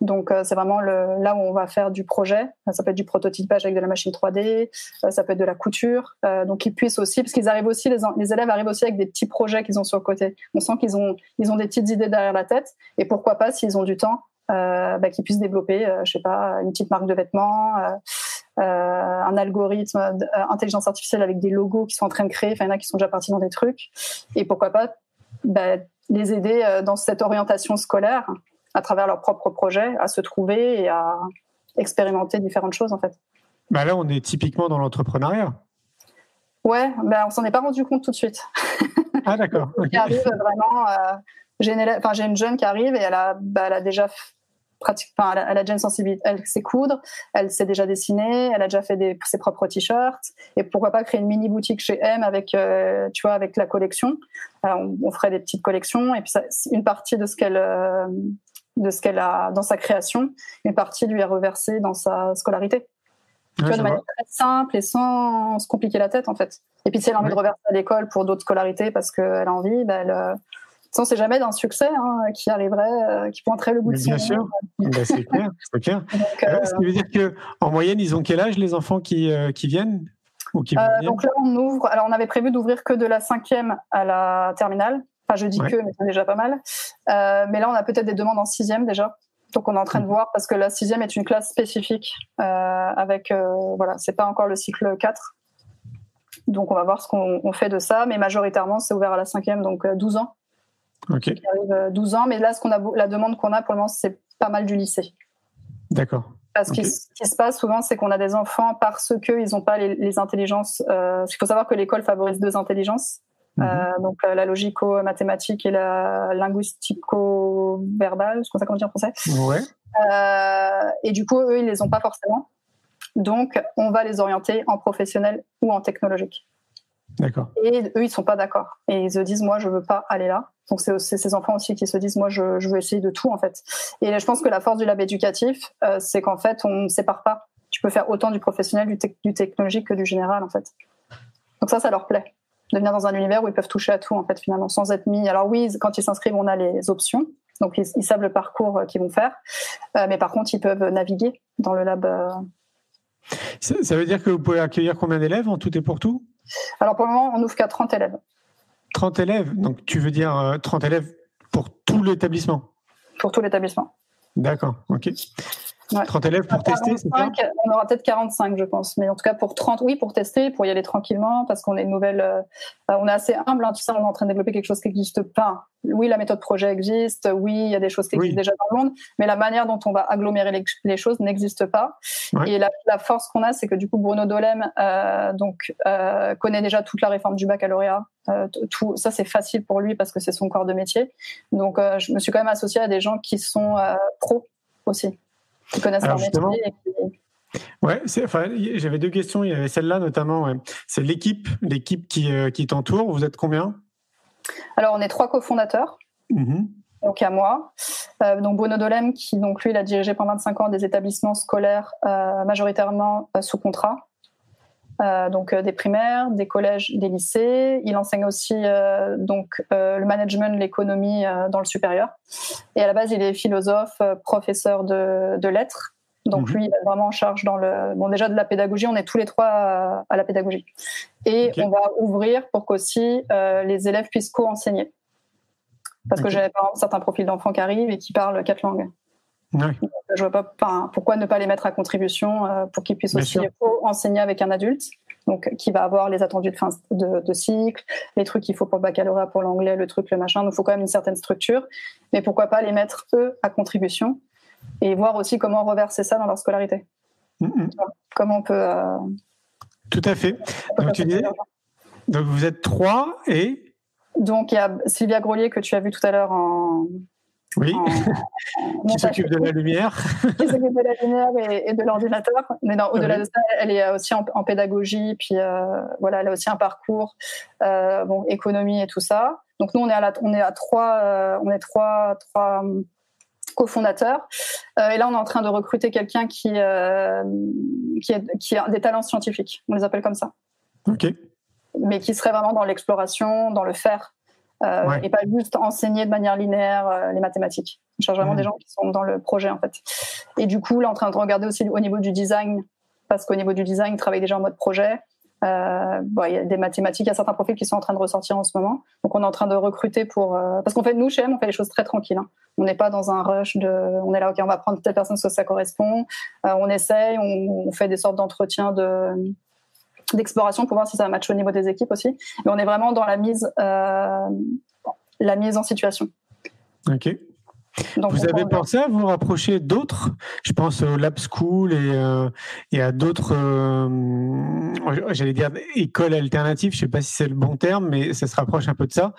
Donc c'est vraiment le, là où on va faire du projet. Ça peut être du prototypage avec de la machine 3D, ça peut être de la couture. donc ils puissent aussi, parce qu'ils arrivent aussi, les, élèves arrivent aussi avec des petits projets qu'ils ont sur le côté. On sent qu'ils ont, ils ont des petites idées derrière la tête. Et pourquoi pas, s'ils ont du temps, euh, bah, qu'ils puissent développer, euh, je sais pas, une petite marque de vêtements, euh, un algorithme d'intelligence artificielle avec des logos qui sont en train de créer. Enfin, il y en a qui sont déjà partis dans des trucs. Et pourquoi pas bah, les aider dans cette orientation scolaire à travers leurs propres projets, à se trouver et à expérimenter différentes choses en fait. Bah là, on est typiquement dans l'entrepreneuriat. Ouais, bah on s'en est pas rendu compte tout de suite. Ah d'accord. arrive vraiment. Euh, j'ai une, enfin, j'ai une jeune qui arrive et elle a, bah, elle a déjà pratique, elle, a, elle a déjà une sensibilité, elle sait coudre, elle sait déjà dessiner, elle a déjà fait des, ses propres t-shirts. Et pourquoi pas créer une mini boutique chez M avec, euh, tu vois, avec la collection. on, on, ferait des petites collections et puis ça, une partie de ce qu'elle euh, de ce qu'elle a dans sa création, une partie lui est reversée dans sa scolarité. tu vois, de manière très simple et sans se compliquer la tête, en fait. Et puis, si elle a envie de reverser à l'école pour d'autres scolarités parce qu'elle a envie, ben, elle, on ne sait jamais d'un succès hein, qui arriverait, euh, qui pointerait le bout de son Bien sûr, ben, c'est clair. Clair. Donc, euh, ce qui veut dire qu'en moyenne, ils ont quel âge les enfants qui, euh, qui viennent ou qui Donc là, on ouvre. Alors, on avait prévu d'ouvrir que de la cinquième à la terminale. Enfin, je dis que, mais c'est déjà pas mal. Euh, mais là, on a peut-être des demandes en sixième déjà. Donc, on est en train de voir parce que la sixième est une classe spécifique euh, avec, euh, voilà, c'est pas encore le cycle 4. Donc, on va voir ce qu'on fait de ça. Mais majoritairement, c'est ouvert à la cinquième, donc 12 ans. Ok. arrive 12 ans. Mais là, ce qu'on a, la demande qu'on a pour le moment, c'est pas mal du lycée. D'accord. Parce que ce qui se passe souvent, c'est qu'on a des enfants parce qu'ils n'ont pas les, les intelligences. Euh, il faut savoir que l'école favorise deux intelligences. Euh, mhm. donc la logico-mathématique et la linguistico-verbale, je crois ça comment dire en français. Ouais. Euh, et du coup, eux, ils les ont pas forcément. Donc, on va les orienter en professionnel ou en technologique. D'accord. Et eux, ils sont pas d'accord. Et ils se disent, moi, je veux pas aller là. Donc, c'est ces enfants aussi qui se disent, moi, je, je, veux essayer de tout, en fait. Et je pense que la force du lab éducatif, euh, c'est qu'en fait, on ne sépare pas. Tu peux faire autant du professionnel, du, du technologique que du général, en fait. Donc ça, ça leur plaît de venir dans un univers où ils peuvent toucher à tout en fait finalement sans être mis. Alors oui, quand ils s'inscrivent, on a les options, donc ils, savent le parcours euh, qu'ils vont faire, euh, mais par contre ils peuvent naviguer dans le lab. Euh. Ça, veut dire que vous pouvez accueillir combien d'élèves en tout et pour tout? Alors pour le moment, on ouvre qu'à 30 élèves. 30 élèves, donc tu veux dire 30 élèves pour tout l'établissement? Pour tout l'établissement. D'accord, ok. 30 élèves pour tester, c'est ça? On aura peut-être 45, je pense. Mais en tout cas, pour 30, oui, pour tester, pour y aller tranquillement, parce qu'on est une nouvelle. Euh, on est assez humble, hein, tu sais, on est en train de développer quelque chose qui n'existe pas. Oui, la méthode projet existe, oui, il y a des choses qui existent déjà dans le monde, mais la manière dont on va agglomérer les, choses n'existe pas. Et la, la force qu'on a, c'est que du coup, Bruno Dolem euh, donc, euh, connaît déjà toute la réforme du baccalauréat. Euh, tout ça, c'est facile pour lui parce que c'est son corps de métier. Donc, euh, je me suis quand même associée à des gens qui sont euh, pros aussi qui connaissent leur métier. Ouais, enfin, j'avais deux questions. Il y avait celle-là notamment. C'est l'équipe, l'équipe qui, euh, qui t'entoure. Vous êtes combien? Alors, on est trois cofondateurs. Mm Donc, à moi. Euh, donc, Bruno Dolem, qui, donc, lui, il a dirigé pendant 25 ans des établissements scolaires euh, majoritairement sous contrat. Donc des primaires, des collèges, des lycées. Il enseigne aussi donc le management, l'économie dans le supérieur. Et à la base, il est philosophe, professeur de, de lettres. Donc mhm. lui, il est vraiment en charge dans le. Bon, déjà de la pédagogie, on est tous les trois à, la pédagogie. Et on va ouvrir pour qu'aussi euh, les élèves puissent co-enseigner. Parce que j'ai par exemple certains profils d'enfants qui arrivent et qui parlent quatre langues. Je vois pas pourquoi ne pas les mettre à contribution euh, pour qu'ils puissent aussi enseigner avec un adulte. Donc, qui va avoir les attendus de fin de, de cycle, les trucs qu'il faut pour le baccalauréat, pour l'anglais, le truc, le machin. Donc, il faut quand même une certaine structure. Mais pourquoi pas les mettre, eux, à contribution et voir aussi comment reverser ça dans leur scolarité. Mm-hmm. Comment on peut. Euh, Tout à fait. Donc, tu donc, vous êtes trois et. Donc, il y a Sylvia Grolier que tu as vu tout à l'heure en, Oui. qui s'occupe de la lumière. qui s'occupe de la lumière et, de l'ordinateur. Mais non, au-delà de ça, elle est aussi en, pédagogie, puis voilà, elle a aussi un parcours, bon, économie et tout ça. Donc nous, on est à, la, on est à trois, on est trois, trois cofondateur. Euh, et là, on est en train de recruter quelqu'un qui, euh, qui, qui, a des talents scientifiques. On les appelle comme ça. OK. Mais qui serait vraiment dans l'exploration, dans le faire. Euh, et pas juste enseigner de manière linéaire les mathématiques. On cherche vraiment mmh. des gens qui sont dans le projet, en fait. Et du coup, là, on est en train de regarder aussi au niveau du design, parce qu'au niveau du design, ils travaillent déjà en mode projet. Euh, bon, il y a des mathématiques, il y a certains profils qui sont en train de ressortir en ce moment. Donc on est en train de recruter pour euh, parce qu'en fait nous chez M on fait les choses très tranquilles. Hein. On n'est pas dans un rush de on est là ok on va prendre telle personne parce que ça correspond. Euh, on essaye, on, fait des sortes d'entretiens de d'exploration pour voir si ça match au niveau des équipes aussi. Mais on est vraiment dans la mise la mise en situation. Ok vous avez pensé à vous rapprocher d'autres Je pense au Lab School et, euh, et à d'autres, euh, j'allais dire écoles alternatives. Je ne sais pas si c'est le bon terme, mais ça se rapproche un peu de ça.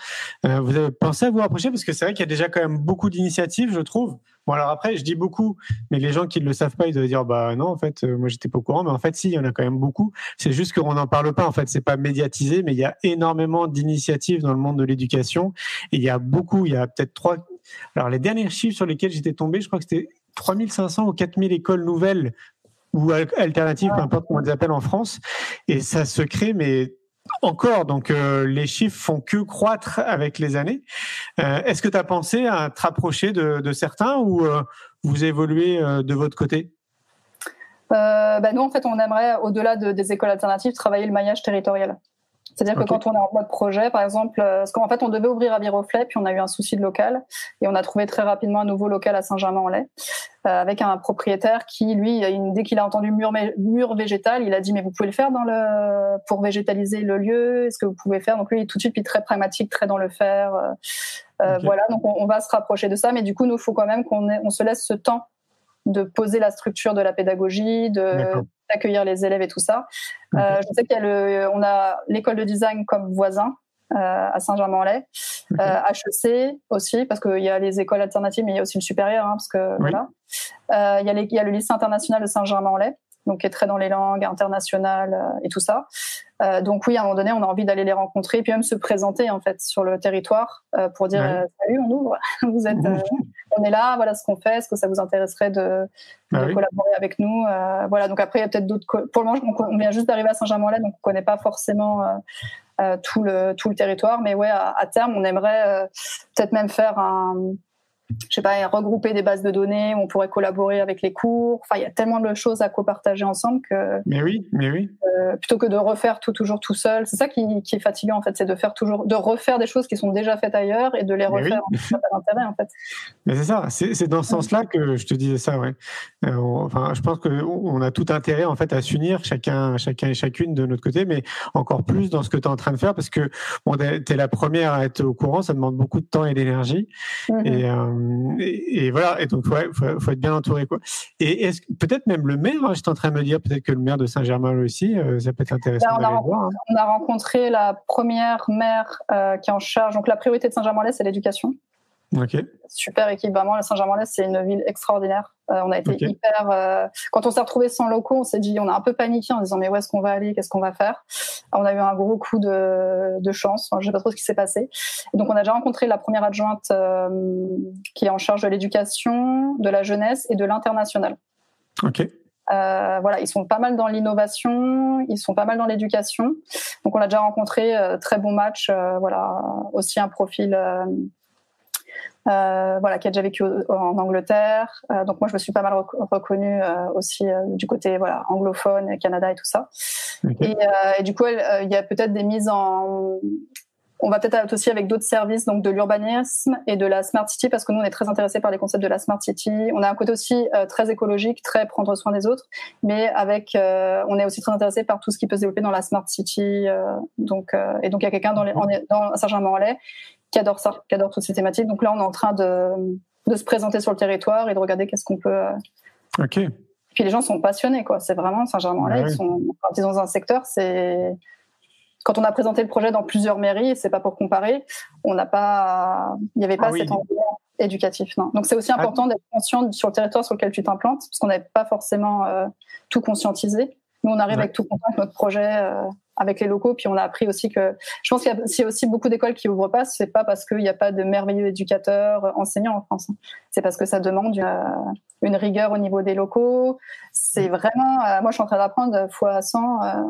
Euh, vous avez pensé à vous rapprocher parce que c'est vrai qu'il y a déjà quand même beaucoup d'initiatives, je trouve. Bon alors après, je dis beaucoup, mais les gens qui ne le savent pas, ils doivent dire bah non en fait, moi j'étais pas au courant, mais en fait si, il y en a quand même beaucoup. C'est juste qu'on n'en parle pas. En fait, c'est pas médiatisé, mais il y a énormément d'initiatives dans le monde de l'éducation et il y a beaucoup. Il y a peut-être trois alors, les derniers chiffres sur lesquels j'étais tombé, je crois que c'était 3500 ou 4000 écoles nouvelles ou alternatives, peu importe comment on les appelle en France. Et ça se crée, mais encore. Donc, euh, les chiffres font que croître avec les années. Euh, est-ce que tu as pensé à te rapprocher de, certains ou euh, vous évoluez de votre côté? Bah, Nous, en fait, on aimerait, au-delà des écoles alternatives, travailler le maillage territorial. C'est-à-dire que quand on est en mode projet, par exemple, euh, parce qu'en fait, on devait ouvrir à Viroflay, puis on a eu un souci de local, et on a trouvé très rapidement un nouveau local à Saint-Germain-en-Laye, euh, avec un propriétaire qui, lui, dès qu'il a entendu mur, mur végétal, il a dit, mais vous pouvez le faire dans le, pour végétaliser le lieu, est-ce que vous pouvez faire? Donc lui, tout de suite, il est très pragmatique, très dans le faire. Euh, Voilà, donc on, va se rapprocher de ça, mais du coup, nous, faut quand même qu'on on se laisse ce temps de poser la structure de la pédagogie, de d'accueillir les élèves et tout ça. Euh, je sais qu'il y a le, on a l'école de design comme voisin euh, à Saint-Germain-en-Laye, euh, HEC aussi parce qu'il y a les écoles alternatives, mais il y a aussi le supérieur, hein, parce que voilà. Euh, il y, a il y a le lycée international de Saint-Germain-en-Laye donc qui est très dans les langues internationales euh, et tout ça. Euh, donc oui, à un moment donné, on a envie d'aller les rencontrer et puis même se présenter en fait sur le territoire euh, pour dire salut, on ouvre, vous êtes, on est là, voilà ce qu'on fait, est-ce que ça vous intéresserait de, bah collaborer avec nous, voilà. Donc après, il y a peut-être d'autres. Pour le moment, on vient juste d'arriver à Saint-Germain-en-Laye, donc on connaît pas forcément. tout le tout le territoire mais ouais à, à terme on aimerait peut-être même faire un je sais pas, regrouper des bases de données, on pourrait collaborer avec les cours. Enfin, il y a tellement de choses à copartager ensemble que. Mais oui, mais oui. Euh, plutôt que de refaire tout toujours tout seul, c'est ça qui, qui, est fatigant en fait, c'est de faire toujours, de refaire des choses qui sont déjà faites ailleurs et de les refaire. Oui. Ça l'intérêt en fait. Mais c'est ça, c'est dans ce sens-là que je te disais ça, ouais. Euh, enfin, je pense qu'on a tout intérêt en fait à s'unir, chacun, chacun et chacune de notre côté, mais encore plus dans ce que tu es en train de faire parce que bon, tu es la première à être au courant, ça demande beaucoup de temps et d'énergie. Mm-hmm. Et euh, et, voilà. Et donc, ouais, faut, faut être bien entouré, quoi. Et peut-être même le maire, hein, j'étais en train de me dire, peut-être que le maire de Saint-Germain aussi, euh, ça peut être intéressant on, a voir, hein. on a rencontré la première maire euh, qui est en charge. Donc, la priorité de Saint-Germain-Laye, c'est l'éducation. Super équipe, vraiment. Saint-Germain-Laye, c'est une ville extraordinaire. Euh, on a été hyper. Euh, quand on s'est retrouvé sans locaux, on s'est dit, on a un peu paniqué en disant, mais où est-ce qu'on va aller? Qu'est-ce qu'on va faire? On a eu un gros coup de, de chance. Enfin, je sais pas trop ce qui s'est passé. donc, on a déjà rencontré la première adjointe euh, qui est en charge de l'éducation, de la jeunesse et de l'international. Ok. Euh, voilà, ils sont pas mal dans l'innovation, ils sont pas mal dans l'éducation. Donc on a déjà rencontré très bon match. voilà, aussi un profil euh, voilà, qui a déjà vécu en Angleterre. Euh, donc moi, je me suis pas mal reconnue euh, aussi du côté voilà anglophone, Canada et tout ça. Et, du coup, il y a peut-être des mises en on va peut-être être aussi avec d'autres services, donc de l'urbanisme et de la smart city, parce que nous on est très intéressés par les concepts de la smart city. On a un côté aussi très écologique, très prendre soin des autres, mais avec, on est aussi très intéressé par tout ce qui peut se développer dans la smart city. donc et donc il y a quelqu'un dans, les, dans Saint-Germain-en-Laye qui adore ça, qui adore toutes ces thématiques. Donc là, on est en train de, de se présenter sur le territoire et de regarder qu'est-ce qu'on peut. Euh, ok. Puis les gens sont passionnés, quoi. C'est vraiment Saint-Germain-en-Laye. Ils sont, ils sont dans un secteur, c'est quand on a présenté le projet dans plusieurs mairies, c'est pas pour comparer, on n'a pas, il n'y avait pas ah cet engouement. éducatif. Non. Donc c'est aussi Ah. important d'être conscient sur le territoire sur lequel tu t'implantes, parce qu'on n'avait pas forcément euh, tout conscientisé. Nous, on arrive Ouais. avec tout content avec notre projet, euh, avec les locaux, puis on a appris aussi que. Je pense qu'il y a, s'il y a aussi beaucoup d'écoles qui ouvrent pas, c'est pas parce qu'il n'y a pas de merveilleux éducateurs, euh, enseignants en France. C'est parce que ça demande une, euh, une rigueur au niveau des locaux. C'est vraiment. euh, moi, je suis en train d'apprendre fois 100. euh,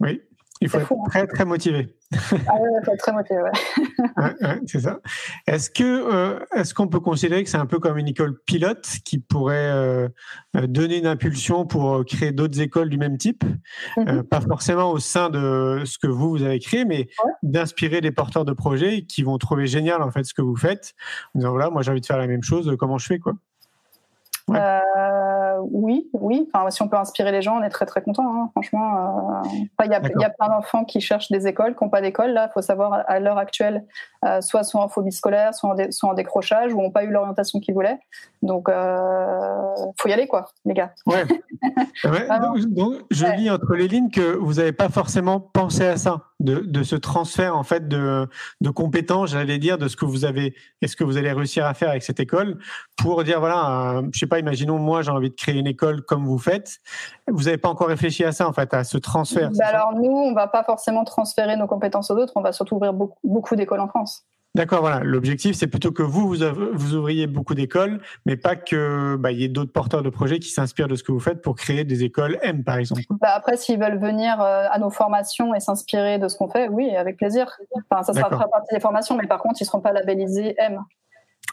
Oui, il faut être hein. très très motivé. ah ouais, faut être très motivé. Ouais. Ouais, ouais, c'est ça. Est-ce que euh, est-ce qu'on peut considérer que c'est un peu comme une école pilote qui pourrait euh, euh, donner une impulsion pour créer d'autres écoles du même type, Euh, Mhm. pas forcément au sein de ce que vous vous avez créé, mais Ouais. d'inspirer des porteurs de projets qui vont trouver génial en fait ce que vous faites, en disant voilà moi j'ai envie de faire la même chose, comment je fais quoi? Ouais. Euh, oui, oui. Enfin, si on peut inspirer les gens, on est très très content. hein, franchement, euh. Enfin, il y a, y plein d'enfants qui cherchent des écoles, qui n'ont pas d'école. Là, il faut savoir à- l'heure actuelle, euh, soit sont en phobie scolaire, soit en, dé- soit en décrochage, ou n'ont pas eu l'orientation qu'ils voulaient. Donc, euh, faut y aller, quoi, les gars. Ouais. Ouais, Vraiment. donc, donc, je lis entre les lignes que vous n'avez pas forcément pensé à ça, de, de ce transfert en fait de, de compétences, j'allais dire, de ce que vous avez, est-ce que vous allez réussir à faire avec cette école, pour dire voilà, euh, je sais pas, imaginons moi j'ai envie de créer une école comme vous faites, vous n'avez pas encore réfléchi à ça en fait, à ce transfert. Bah alors, nous, on va pas forcément transférer nos compétences aux autres. On va surtout ouvrir beaucoup, beaucoup d'écoles en France. D'accord, voilà. L'objectif, c'est plutôt que vous, vous, avez- vous ouvriez beaucoup d'écoles, mais pas que bah, y ait d'autres porteurs de projets qui s'inspirent de ce que vous faites pour créer des écoles M, par exemple. Bah après, s'ils veulent venir euh, à nos formations et s'inspirer de ce qu'on fait, oui, avec plaisir. Enfin, ça sera fera partie des formations, mais par contre, ils seront pas labellisés M.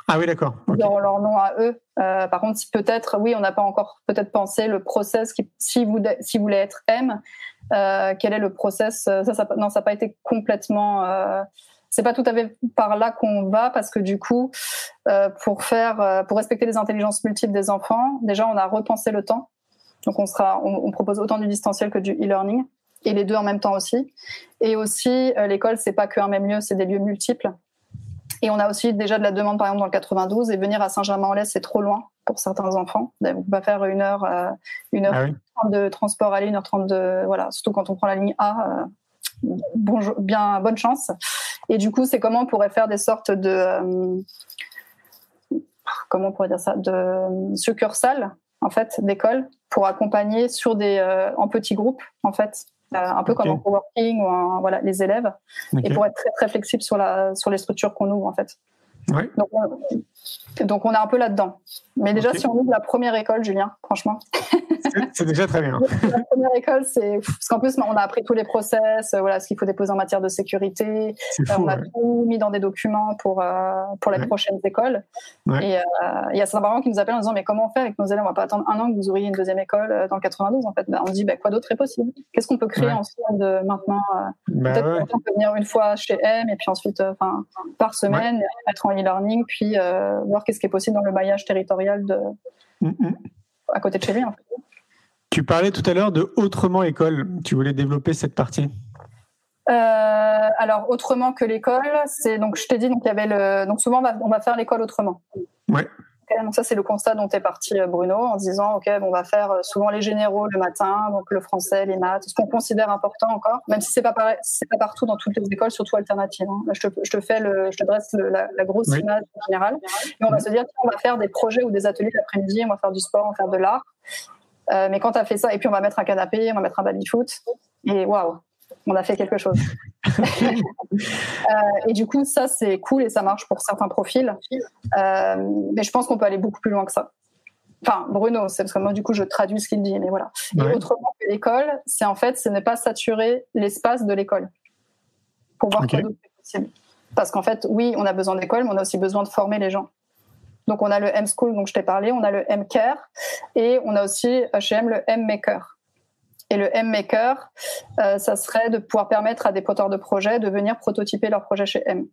Ah oui, d'accord. Ils auront leur nom à eux. Euh, par contre, si peut-être, oui, on n'a pas encore peut-être pensé le process qui, si vous, si vous voulez être M, euh, quel est le process Ça, ça, non, ça n'a pas été complètement. Euh, c'est pas tout à fait par là qu'on va parce que du coup, euh, pour faire, euh, pour respecter les intelligences multiples des enfants, déjà on a repensé le temps. Donc on sera, on, on propose autant du distanciel que du e-learning et les deux en même temps aussi. Et aussi, euh, l'école c'est pas qu'un même lieu, c'est des lieux multiples. Et on a aussi déjà de la demande, par exemple, dans le 92, et venir à Saint-Germain-en-Laye, c'est trop loin pour certains enfants. On ne peut pas faire une heure, euh, une heure Ah oui. de transport aller, une heure trente de, voilà, surtout quand on prend la ligne A. euh, bonjour, bien, bonne chance. Et du coup, c'est comment on pourrait faire des sortes de, euh, comment on pourrait dire ça, de succursales, en fait, d'écoles pour accompagner sur des, euh, en petits groupes, en fait, euh, un peu comme en coworking ou en, voilà, les élèves et pour être très, très flexible sur, la, sur les structures qu'on ouvre en fait. Ouais. Donc, on, donc on est un peu là-dedans. Mais déjà, si on ouvre la première école, Julien, franchement, C'est- déjà très bien. la première école, c'est parce qu'en plus, on a appris tous les process, euh, voilà, ce qu'il faut déposer en matière de sécurité. Euh, fou. on a ouais. tout mis dans des documents pour euh, pour les Ouais. prochaines écoles. Ouais. Et il y a certains parents qui nous appellent en disant mais comment on fait avec nos élèves? On va pas attendre un an que vous ouvriez une deuxième école dans le 92 en fait. Ben, on se dit ben, quoi d'autre est possible? Qu'est-ce qu'on peut créer ensemble de maintenant Bah Peut-être qu'on peut venir une fois chez M et puis ensuite, enfin, par semaine, être en e-learning, puis voir qu'est-ce qui est possible dans le maillage territorial de, Mm, mm. à côté de chez lui. En fait. Tu parlais tout à l'heure de autrement école. Tu voulais développer cette partie? Euh, alors, autrement que l'école, c'est donc je t'ai dit donc il y avait le donc souvent on va, on va faire l'école autrement. Ouais. Ok, donc ça c'est le constat dont est parti euh, Bruno en se disant ok bon, on va faire euh, souvent les généraux le matin donc le français les maths ce qu'on considère important encore même si c'est pas pareil c'est pas partout dans toutes les écoles surtout alternatives. hein. Là, je te, je te fais le je te dresse le- la, la grosse Oui. image générale et on va se dire on va faire des projets ou des ateliers l'après-midi on va faire du sport on va faire de l'art Euh, mais quand tu as fait ça et puis on va mettre un canapé on va mettre un baby foot et waouh on a fait quelque chose. Euh, et du coup, ça, c'est cool et ça marche pour certains profils. Euh, mais je pense qu'on peut aller beaucoup plus loin que ça. Enfin, Bruno, c'est parce que moi, du coup, je traduis ce qu'il dit, mais voilà. Et autrement que l'école, c'est en fait, c'est ne pas saturer l'espace de l'école pour voir Ok. quoi d'autre est possible. Parce qu'en fait, oui, on a besoin d'école, mais on a aussi besoin de former les gens. Donc, on a le M-School dont je t'ai parlé, on a le M-Care et on a aussi chez M le M-Maker. Et le M-Maker, euh, ça serait de pouvoir permettre à des porteurs de projets de venir prototyper leur projet chez M.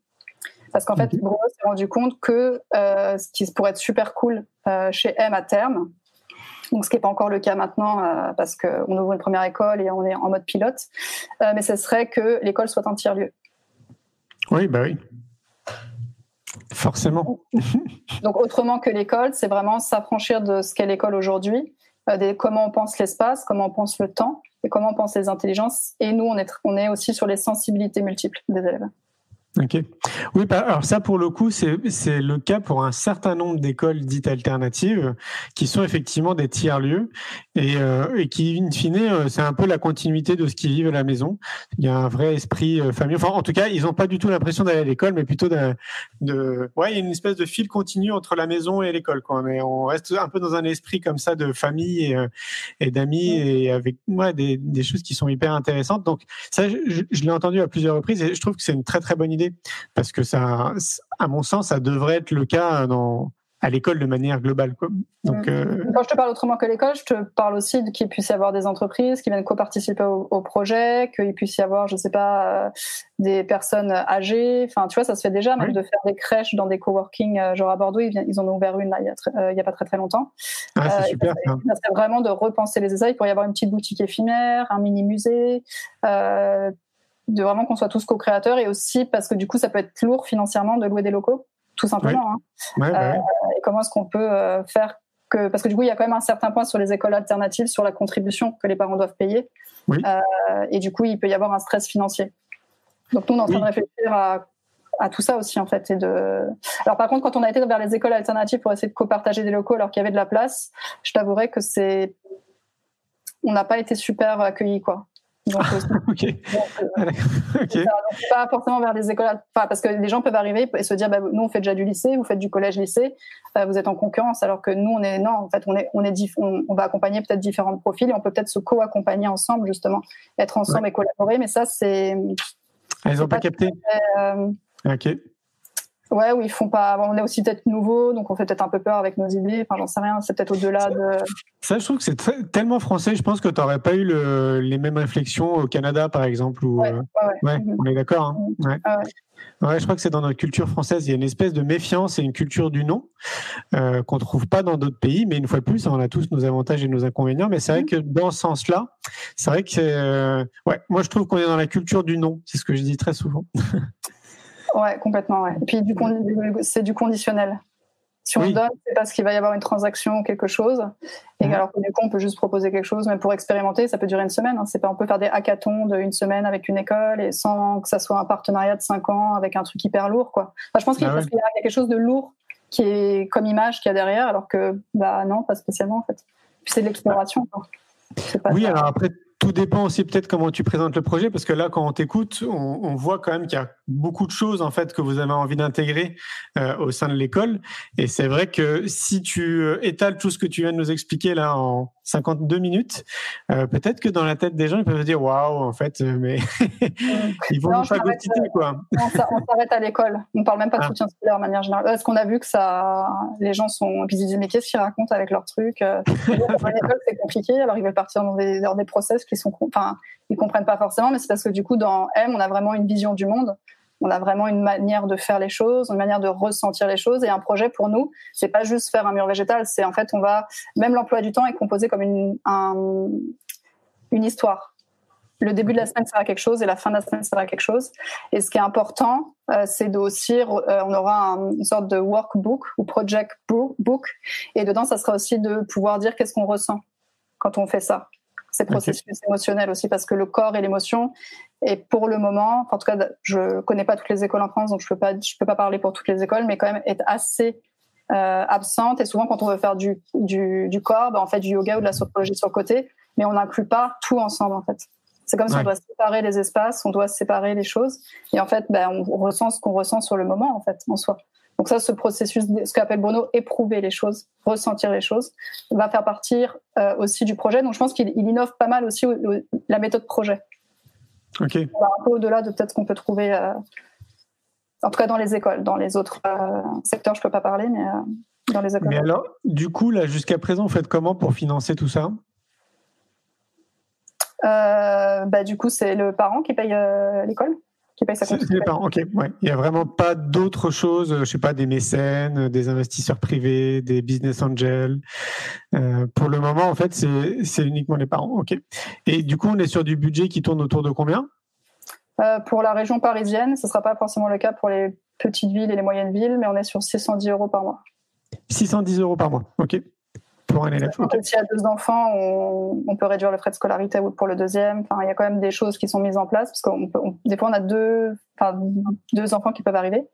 Parce qu'en fait. Bruno s'est rendu compte que euh, ce qui pourrait être super cool euh, chez M à terme, donc ce qui n'est pas encore le cas maintenant euh, parce qu'on ouvre une première école et on est en mode pilote, mais ce serait que l'école soit un tiers-lieu. Oui, bah oui. Forcément. Donc autrement que l'école, c'est vraiment s'affranchir de ce qu'est l'école aujourd'hui, euh, comment on pense l'espace, comment on pense le temps et comment on pense les intelligences. Et nous, on est, on est aussi sur les sensibilités multiples des élèves. Ok. Oui, bah, alors ça, pour le coup, c'est le cas pour un certain nombre d'écoles dites alternatives qui sont effectivement des tiers-lieux et, euh, et, qui, in fine, euh, c'est un peu la continuité de ce qu'ils vivent à la maison. Il y a un vrai esprit euh, familial. Enfin, en tout cas, ils n'ont pas du tout l'impression d'aller à l'école, mais plutôt de, de, ouais, il y a une espèce de fil continu entre la maison et l'école, quoi. Mais on reste un peu dans un esprit comme ça de famille et, et d'amis et avec, ouais, des, des, choses qui sont hyper intéressantes. Donc, ça, je, je l'ai entendu à plusieurs reprises et je trouve que c'est une très, très bonne idée parce que ça, à mon sens, ça devrait être le cas dans, à l'école de manière globale. Quoi. Donc, mm. euh... Quand je te parle autrement que l'école, je te parle aussi qu'il puisse y avoir des entreprises qui viennent co-participer au, au, projet, qu'il puisse y avoir, je sais pas, euh, des personnes âgées. Enfin, tu vois, ça se fait déjà, même oui. de faire des crèches dans des coworking, euh, genre à Bordeaux, ils, ils en ont ouvert une là, il, y a pas très très longtemps. Ah, c'est super. C'est vraiment de repenser les essais. Il pourrait y avoir une petite boutique éphémère, un mini musée de vraiment qu'on soit tous co-créateurs et aussi parce que du coup ça peut être lourd financièrement de louer des locaux tout simplement hein. ouais, bah ouais. et comment est-ce qu'on peut euh, faire que parce que du coup il y a quand même un certain point sur les écoles alternatives sur la contribution que les parents doivent payer oui. euh, et du coup il peut y avoir un stress financier donc nous on est en train oui. de réfléchir à à tout ça aussi en fait et de alors par contre quand on a été vers les écoles alternatives pour essayer de copartager des locaux alors qu'il y avait de la place je t'avouerai que c'est on n'a pas été super accueillis quoi donc, okay. donc, euh, okay. pas forcément vers des écoles, enfin, parce que les gens peuvent arriver et se dire, bah, nous on fait déjà du lycée, vous faites du collège-lycée, euh, vous êtes en concurrence, alors que nous on est non, en fait on est on est on, on va accompagner peut-être différents profils et on peut peut-être se co-accompagner ensemble justement, être ensemble ouais. et collaborer, mais ça c'est. Ah, ils n'ont pas, pas, capté. Très, euh... Ok. Ouais, où ils font pas. On est aussi peut-être nouveau, donc on fait peut-être un peu peur avec nos idées. Enfin, j'en sais rien. C'est peut-être au-delà de. Ça, je trouve que c'est tellement français. Je pense que tu n'aurais pas eu le, les mêmes réflexions au Canada, par exemple. Ou, ouais, ouais, ouais. ouais on est d'accord. Hein ouais. Ah ouais. je crois que c'est dans notre culture française. Il y a une espèce de méfiance et une culture du non euh, qu'on ne trouve pas dans d'autres pays. Mais une fois de plus, on a tous nos avantages et nos inconvénients. Mais c'est vrai que dans ce sens-là, c'est vrai que c'est. Euh... Ouais, moi, je trouve qu'on est dans la culture du non. C'est ce que je dis très souvent. Ouais, complètement. Ouais. Et puis du c'est du conditionnel. Si on oui. donne, c'est parce qu'il va y avoir une transaction ou quelque chose. Et mmh. alors que du coup, on peut juste proposer quelque chose, mais pour expérimenter, ça peut durer une semaine. Hein. C'est pas, on peut faire des hackathons de une semaine avec une école et sans que ça soit un partenariat de cinq ans avec un truc hyper lourd, quoi. Enfin, je pense qu'il ah y a quelque chose de lourd qui est comme image qu'il y a derrière, alors que bah non, pas spécialement en fait. Puis c'est de l'exploration. Oui, ça. alors après, tout dépend aussi peut-être comment tu présentes le projet, parce que là, quand on t'écoute, on, on, voit quand même qu'il y a beaucoup de choses en fait que vous avez envie d'intégrer euh, au sein de l'école. Et c'est vrai que si tu euh, étales tout ce que tu viens de nous expliquer là en 52 minutes, euh, peut-être que dans la tête des gens, ils peuvent se dire waouh, en fait, mais ils vont nous phagocyter quoi. on s'arrête à l'école. On parle même pas de ah. soutien scolaire de manière générale. Parce qu'on a vu que ça, les gens sont, ils disent mais qu'est-ce qu'ils racontent avec leurs trucs L'école c'est compliqué, alors ils veulent partir dans des, dans des process qui sont, enfin, ils comprennent pas forcément, mais c'est parce que du coup dans M, on a vraiment une vision du monde on a vraiment une manière de faire les choses, une manière de ressentir les choses. Et un projet pour nous, c'est pas juste faire un mur végétal. C'est en fait, on va même l'emploi du temps est composé comme une un, une histoire. Le début de la semaine sera quelque chose et la fin de la semaine sera quelque chose. Et ce qui est important, euh, c'est aussi, euh, on aura un, une sorte de workbook ou project book, et dedans, ça sera aussi de pouvoir dire qu'est-ce qu'on ressent quand on fait ça ces processus okay. émotionnels aussi parce que le corps et l'émotion et pour le moment en tout cas je connais pas toutes les écoles en France donc je peux pas je peux pas parler pour toutes les écoles mais quand même est assez euh, absente et souvent quand on veut faire du du, du corps ben, on fait du yoga ou de la sophrologie sur le côté mais on n'inclut pas tout ensemble en fait c'est comme ouais. si on doit séparer les espaces on doit séparer les choses et en fait ben, on ressent ce qu'on ressent sur le moment en fait en soi donc ça, ce processus, ce qu'appelle Bruno, éprouver les choses, ressentir les choses, va faire partir euh, aussi du projet. Donc je pense qu'il innove pas mal aussi la méthode projet. Ok. On va un peu au-delà de peut-être ce qu'on peut trouver, euh, en tout cas dans les écoles. Dans les autres euh, secteurs, je peux pas parler, mais dans les écoles. Mais alors, du coup, là, jusqu'à présent, vous faites comment pour financer tout ça? Bah, Du coup, c'est le parent qui paye l'école qui paye sa C'est les parents, ok. Ouais. Il n'y a vraiment pas d'autres choses, je sais pas, des mécènes, des investisseurs privés, des business angels. Euh, pour le moment, en fait, c'est uniquement les parents, ok. Et du coup, on est sur du budget qui tourne autour de combien? Euh, Pour la région parisienne, ce ne sera pas forcément le cas pour les petites villes et les moyennes villes, mais on est sur 610 euros par mois. 610 euros par mois, ok. Pour un élève. Okay. S'il y a deux enfants, on, on, peut réduire le frais de scolarité pour le deuxième. Enfin, il y a quand même des choses qui sont mises en place parce qu'on peut, on, des fois on a deux, enfin, deux enfants qui peuvent arriver.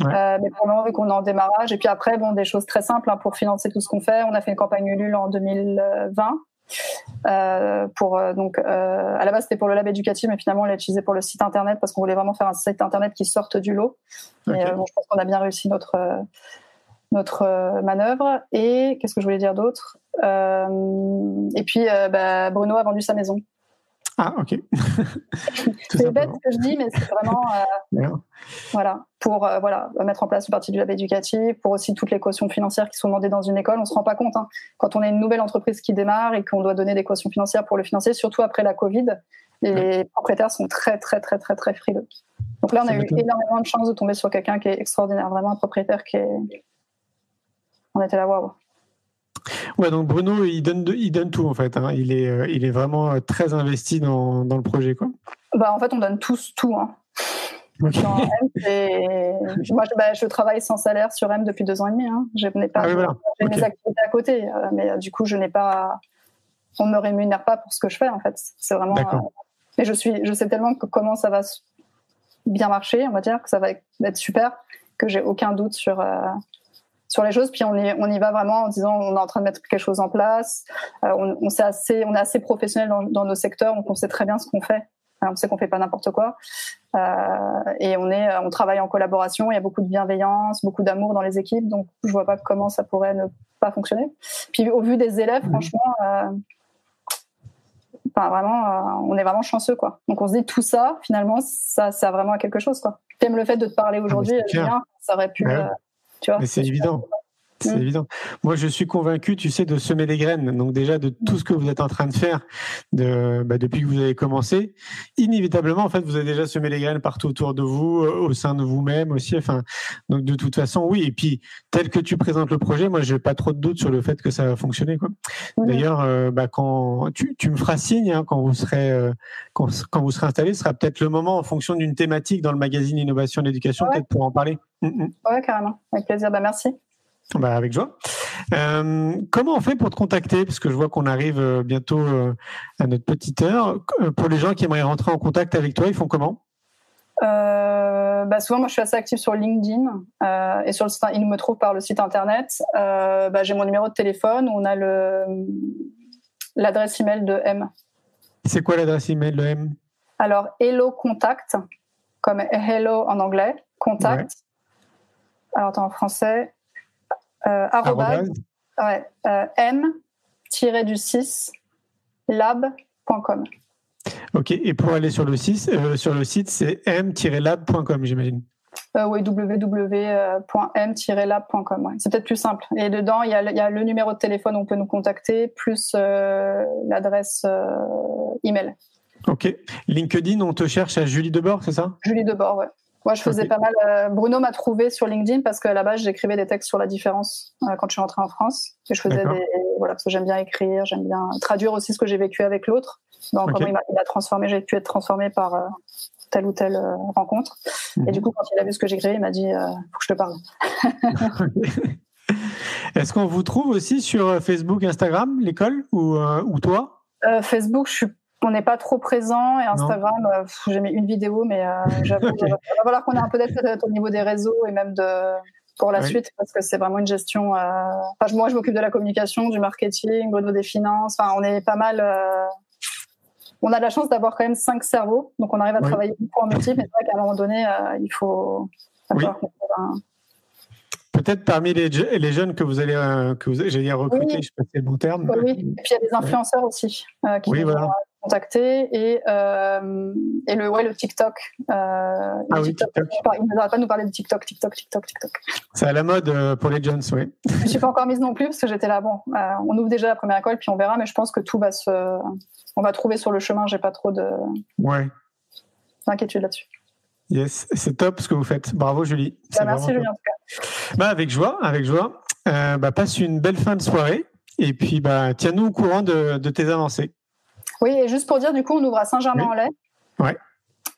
Ouais. Euh, mais pour le moment, vu qu'on est en démarrage, et puis après, bon, des choses très simples hein, pour financer tout ce qu'on fait. On a fait une campagne Ulule en 2020. Euh, pour euh, donc euh, à la base c'était pour le lab éducatif mais finalement on l'a utilisé pour le site internet parce qu'on voulait vraiment faire un site internet qui sorte du lot okay. et bon, je pense qu'on a bien réussi notre notre manœuvre et qu'est-ce que je voulais dire d'autre? Et puis bah, Bruno a vendu sa maison ah, ok. c'est bête ce que je dis, mais c'est vraiment euh, voilà pour euh, voilà mettre en place une partie du lab éducatif, pour aussi toutes les cautions financières qui sont demandées dans une école. On se rend pas compte hein, quand on est une nouvelle entreprise qui démarre et qu'on doit donner des cautions financières pour le financer, surtout après la Covid. Les ouais. propriétaires sont très très très très très frileux. Donc là, on a eu énormément de chance de tomber sur quelqu'un qui est extraordinaire, vraiment un propriétaire qui est. On était là, waouh. Ouais, donc Bruno, il donne, de, il donne tout en fait. Hein. Il, est, euh, il est vraiment très investi dans, dans, le projet. Quoi. Bah, en fait, on donne tous tout. Hein. Okay. Moi, je, bah, je, travaille sans salaire sur M depuis deux ans et demi. Hein. Je n'ai pas ah, oui, voilà. okay. mes activités à côté, euh, mais euh, du coup, je n'ai pas. On me rémunère pas pour ce que je fais en fait. C'est vraiment. Euh... Mais je suis, je sais tellement que comment ça va bien marcher, on va dire, que ça va être super, que j'ai aucun doute sur sur les choses. Puis on y, on y va vraiment en disant on est en train de mettre quelque chose en place. Euh, on, on, assez, on est assez professionnel dans, dans, nos secteurs, donc on sait très bien ce qu'on fait. on sait qu'on fait pas n'importe quoi. Euh, et on est, on travaille en collaboration. Il y a beaucoup de bienveillance, beaucoup d'amour dans les équipes. Donc je vois pas comment ça pourrait ne pas fonctionner. Puis au vu des élèves, mmh. franchement. Euh, Enfin, vraiment, euh, on est vraiment chanceux, quoi. Donc, on se dit tout ça, finalement, ça, ça a vraiment quelque chose, quoi. Même le fait de te parler aujourd'hui, ah, ça aurait pu, ouais. Tu vois, Mais c'est évident. C'est mmh. évident. Moi, je suis convaincu, tu sais, de semer les graines. Donc déjà, de tout ce que vous êtes en train de faire de, bah, depuis que vous avez commencé, inévitablement, en fait, vous avez déjà semé les graines partout autour de vous, au sein de vous-même aussi. Enfin, donc de toute façon, oui. Et puis, tel que tu présentes le projet, moi, j'ai pas trop de doute sur le fait que ça va fonctionner. Quoi. Mmh. D'ailleurs, euh, bah, quand tu, tu, me feras signe hein, quand vous serez euh, quand, quand, vous serez installé, ce sera peut-être le moment en fonction d'une thématique dans le magazine Innovation et Éducation, ouais. peut-être pour en parler. Mmh, ouais, carrément. Avec plaisir. Bah, merci. Bah, avec joie. Euh, comment on fait pour te contacter? Parce que je vois qu'on arrive euh, bientôt euh, à notre petite heure. Pour les gens qui aimeraient rentrer en contact avec toi, ils font comment? Euh, bah souvent, moi, je suis assez active sur LinkedIn euh, et sur le site, ils me trouvent par le site internet. Euh, bah, j'ai mon numéro de téléphone. On a le l'adresse email de M. C'est quoi l'adresse email de M? Alors, hello contact, comme hello en anglais, contact. Ouais. Alors, attends, en français, arrobase, ouais, euh, m-du-6 lab.com. Ok, et pour aller sur le site, euh, sur le site c'est m-lab.com, j'imagine. Euh, oui, www.m-lab.com. Ouais. C'est peut-être plus simple. Et dedans, il y, a, il y, a, le numéro de téléphone où on peut nous contacter, plus euh, l'adresse euh, email. Ok. LinkedIn, on te cherche à Julie Debord, c'est ça? Julie Debord, ouais. Moi, je faisais okay. pas mal. Euh, Bruno m'a trouvé sur LinkedIn parce qu'à la base, j'écrivais des textes sur la différence euh, quand je suis rentrée en France. Et je faisais des. Voilà, parce que j'aime bien écrire, j'aime bien traduire aussi ce que j'ai vécu avec l'autre. Donc, okay. comment il a, transformé, j'ai pu être transformée par euh, telle ou telle euh, rencontre. Et du coup, quand il a vu ce que j'écrivais, il m'a dit faut que je te parle. Est-ce qu'on vous trouve aussi sur Facebook, Instagram, l'école ou, ou toi? Facebook, je suis on n'est pas trop présent et Instagram, euh, j'ai mis une vidéo, mais euh, j'avoue, okay. il va falloir qu'on ait un peu d'aide au niveau des réseaux et même de pour la oui. suite parce que c'est vraiment une gestion. Euh... Enfin, moi, je m'occupe de la communication, du marketing, Bruno des finances. Enfin, on est pas mal. On a de la chance d'avoir quand même cinq cerveaux, donc on arrive à oui. travailler beaucoup en multiple. Mais c'est vrai qu'à un moment donné, il faut. Oui. Un... Peut-être parmi les, les, jeunes que vous allez, que vous, j'allais recruter, je sais pas si c'est le bon terme. Oui, et puis il y a des influenceurs aussi qui oui, voilà contacter et, euh, et le, ouais, le TikTok. Euh, ah le oui, TikTok. TikTok. Il ne pas de nous parler de TikTok, TikTok, TikTok, TikTok. C'est à la mode euh, pour les jeunes, oui. Je ne suis pas encore mise non plus parce que j'étais là, bon, on ouvre déjà la première école puis on verra, mais je pense que tout va se. On va trouver sur le chemin, j'ai pas trop de. Ouais. d'inquiétude là-dessus. Yes, c'est top ce que vous faites. Bravo Julie. Bah, merci Julie en tout cas. Bah, avec joie, avec joie. Bah, passe une belle fin de soirée et puis bah, tiens-nous au courant de, de tes avancées. Oui, et juste pour dire, du coup, on ouvre à Saint-Germain-en-Laye. Oui. Ouais.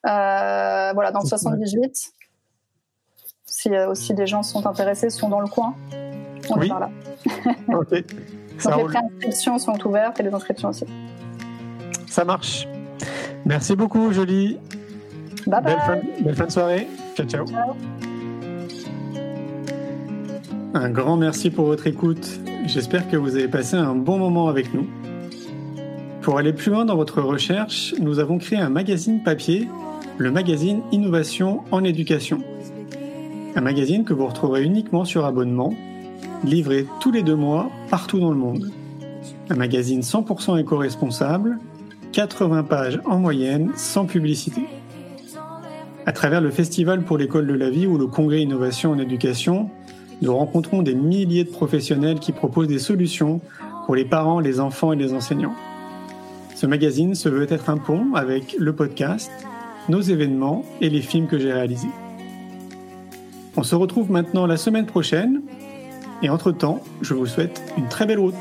Euh, voilà, dans le 78. Si euh, aussi des gens sont intéressés, sont dans le coin, on oui. est par là. ok. Ça Donc les préinscriptions sont ouvertes et les inscriptions aussi. Ça marche. Merci beaucoup, Jolie. Bye bye. Belle fin, belle fin de soirée. Ciao, ciao. Ciao. Un grand merci pour votre écoute. J'espère que vous avez passé un bon moment avec nous. Pour aller plus loin dans votre recherche, nous avons créé un magazine papier, le magazine Innovation en éducation. Un magazine que vous retrouverez uniquement sur abonnement, livré tous les deux mois partout dans le monde. Un magazine 100% éco-responsable, 80 pages en moyenne, sans publicité. À travers le Festival pour l'école de la vie ou le Congrès Innovation en éducation, nous rencontrons des milliers de professionnels qui proposent des solutions pour les parents, les enfants et les enseignants. Ce magazine se veut être un pont avec le podcast, nos événements et les films que j'ai réalisés. On se retrouve maintenant la semaine prochaine et entre-temps, je vous souhaite une très belle route.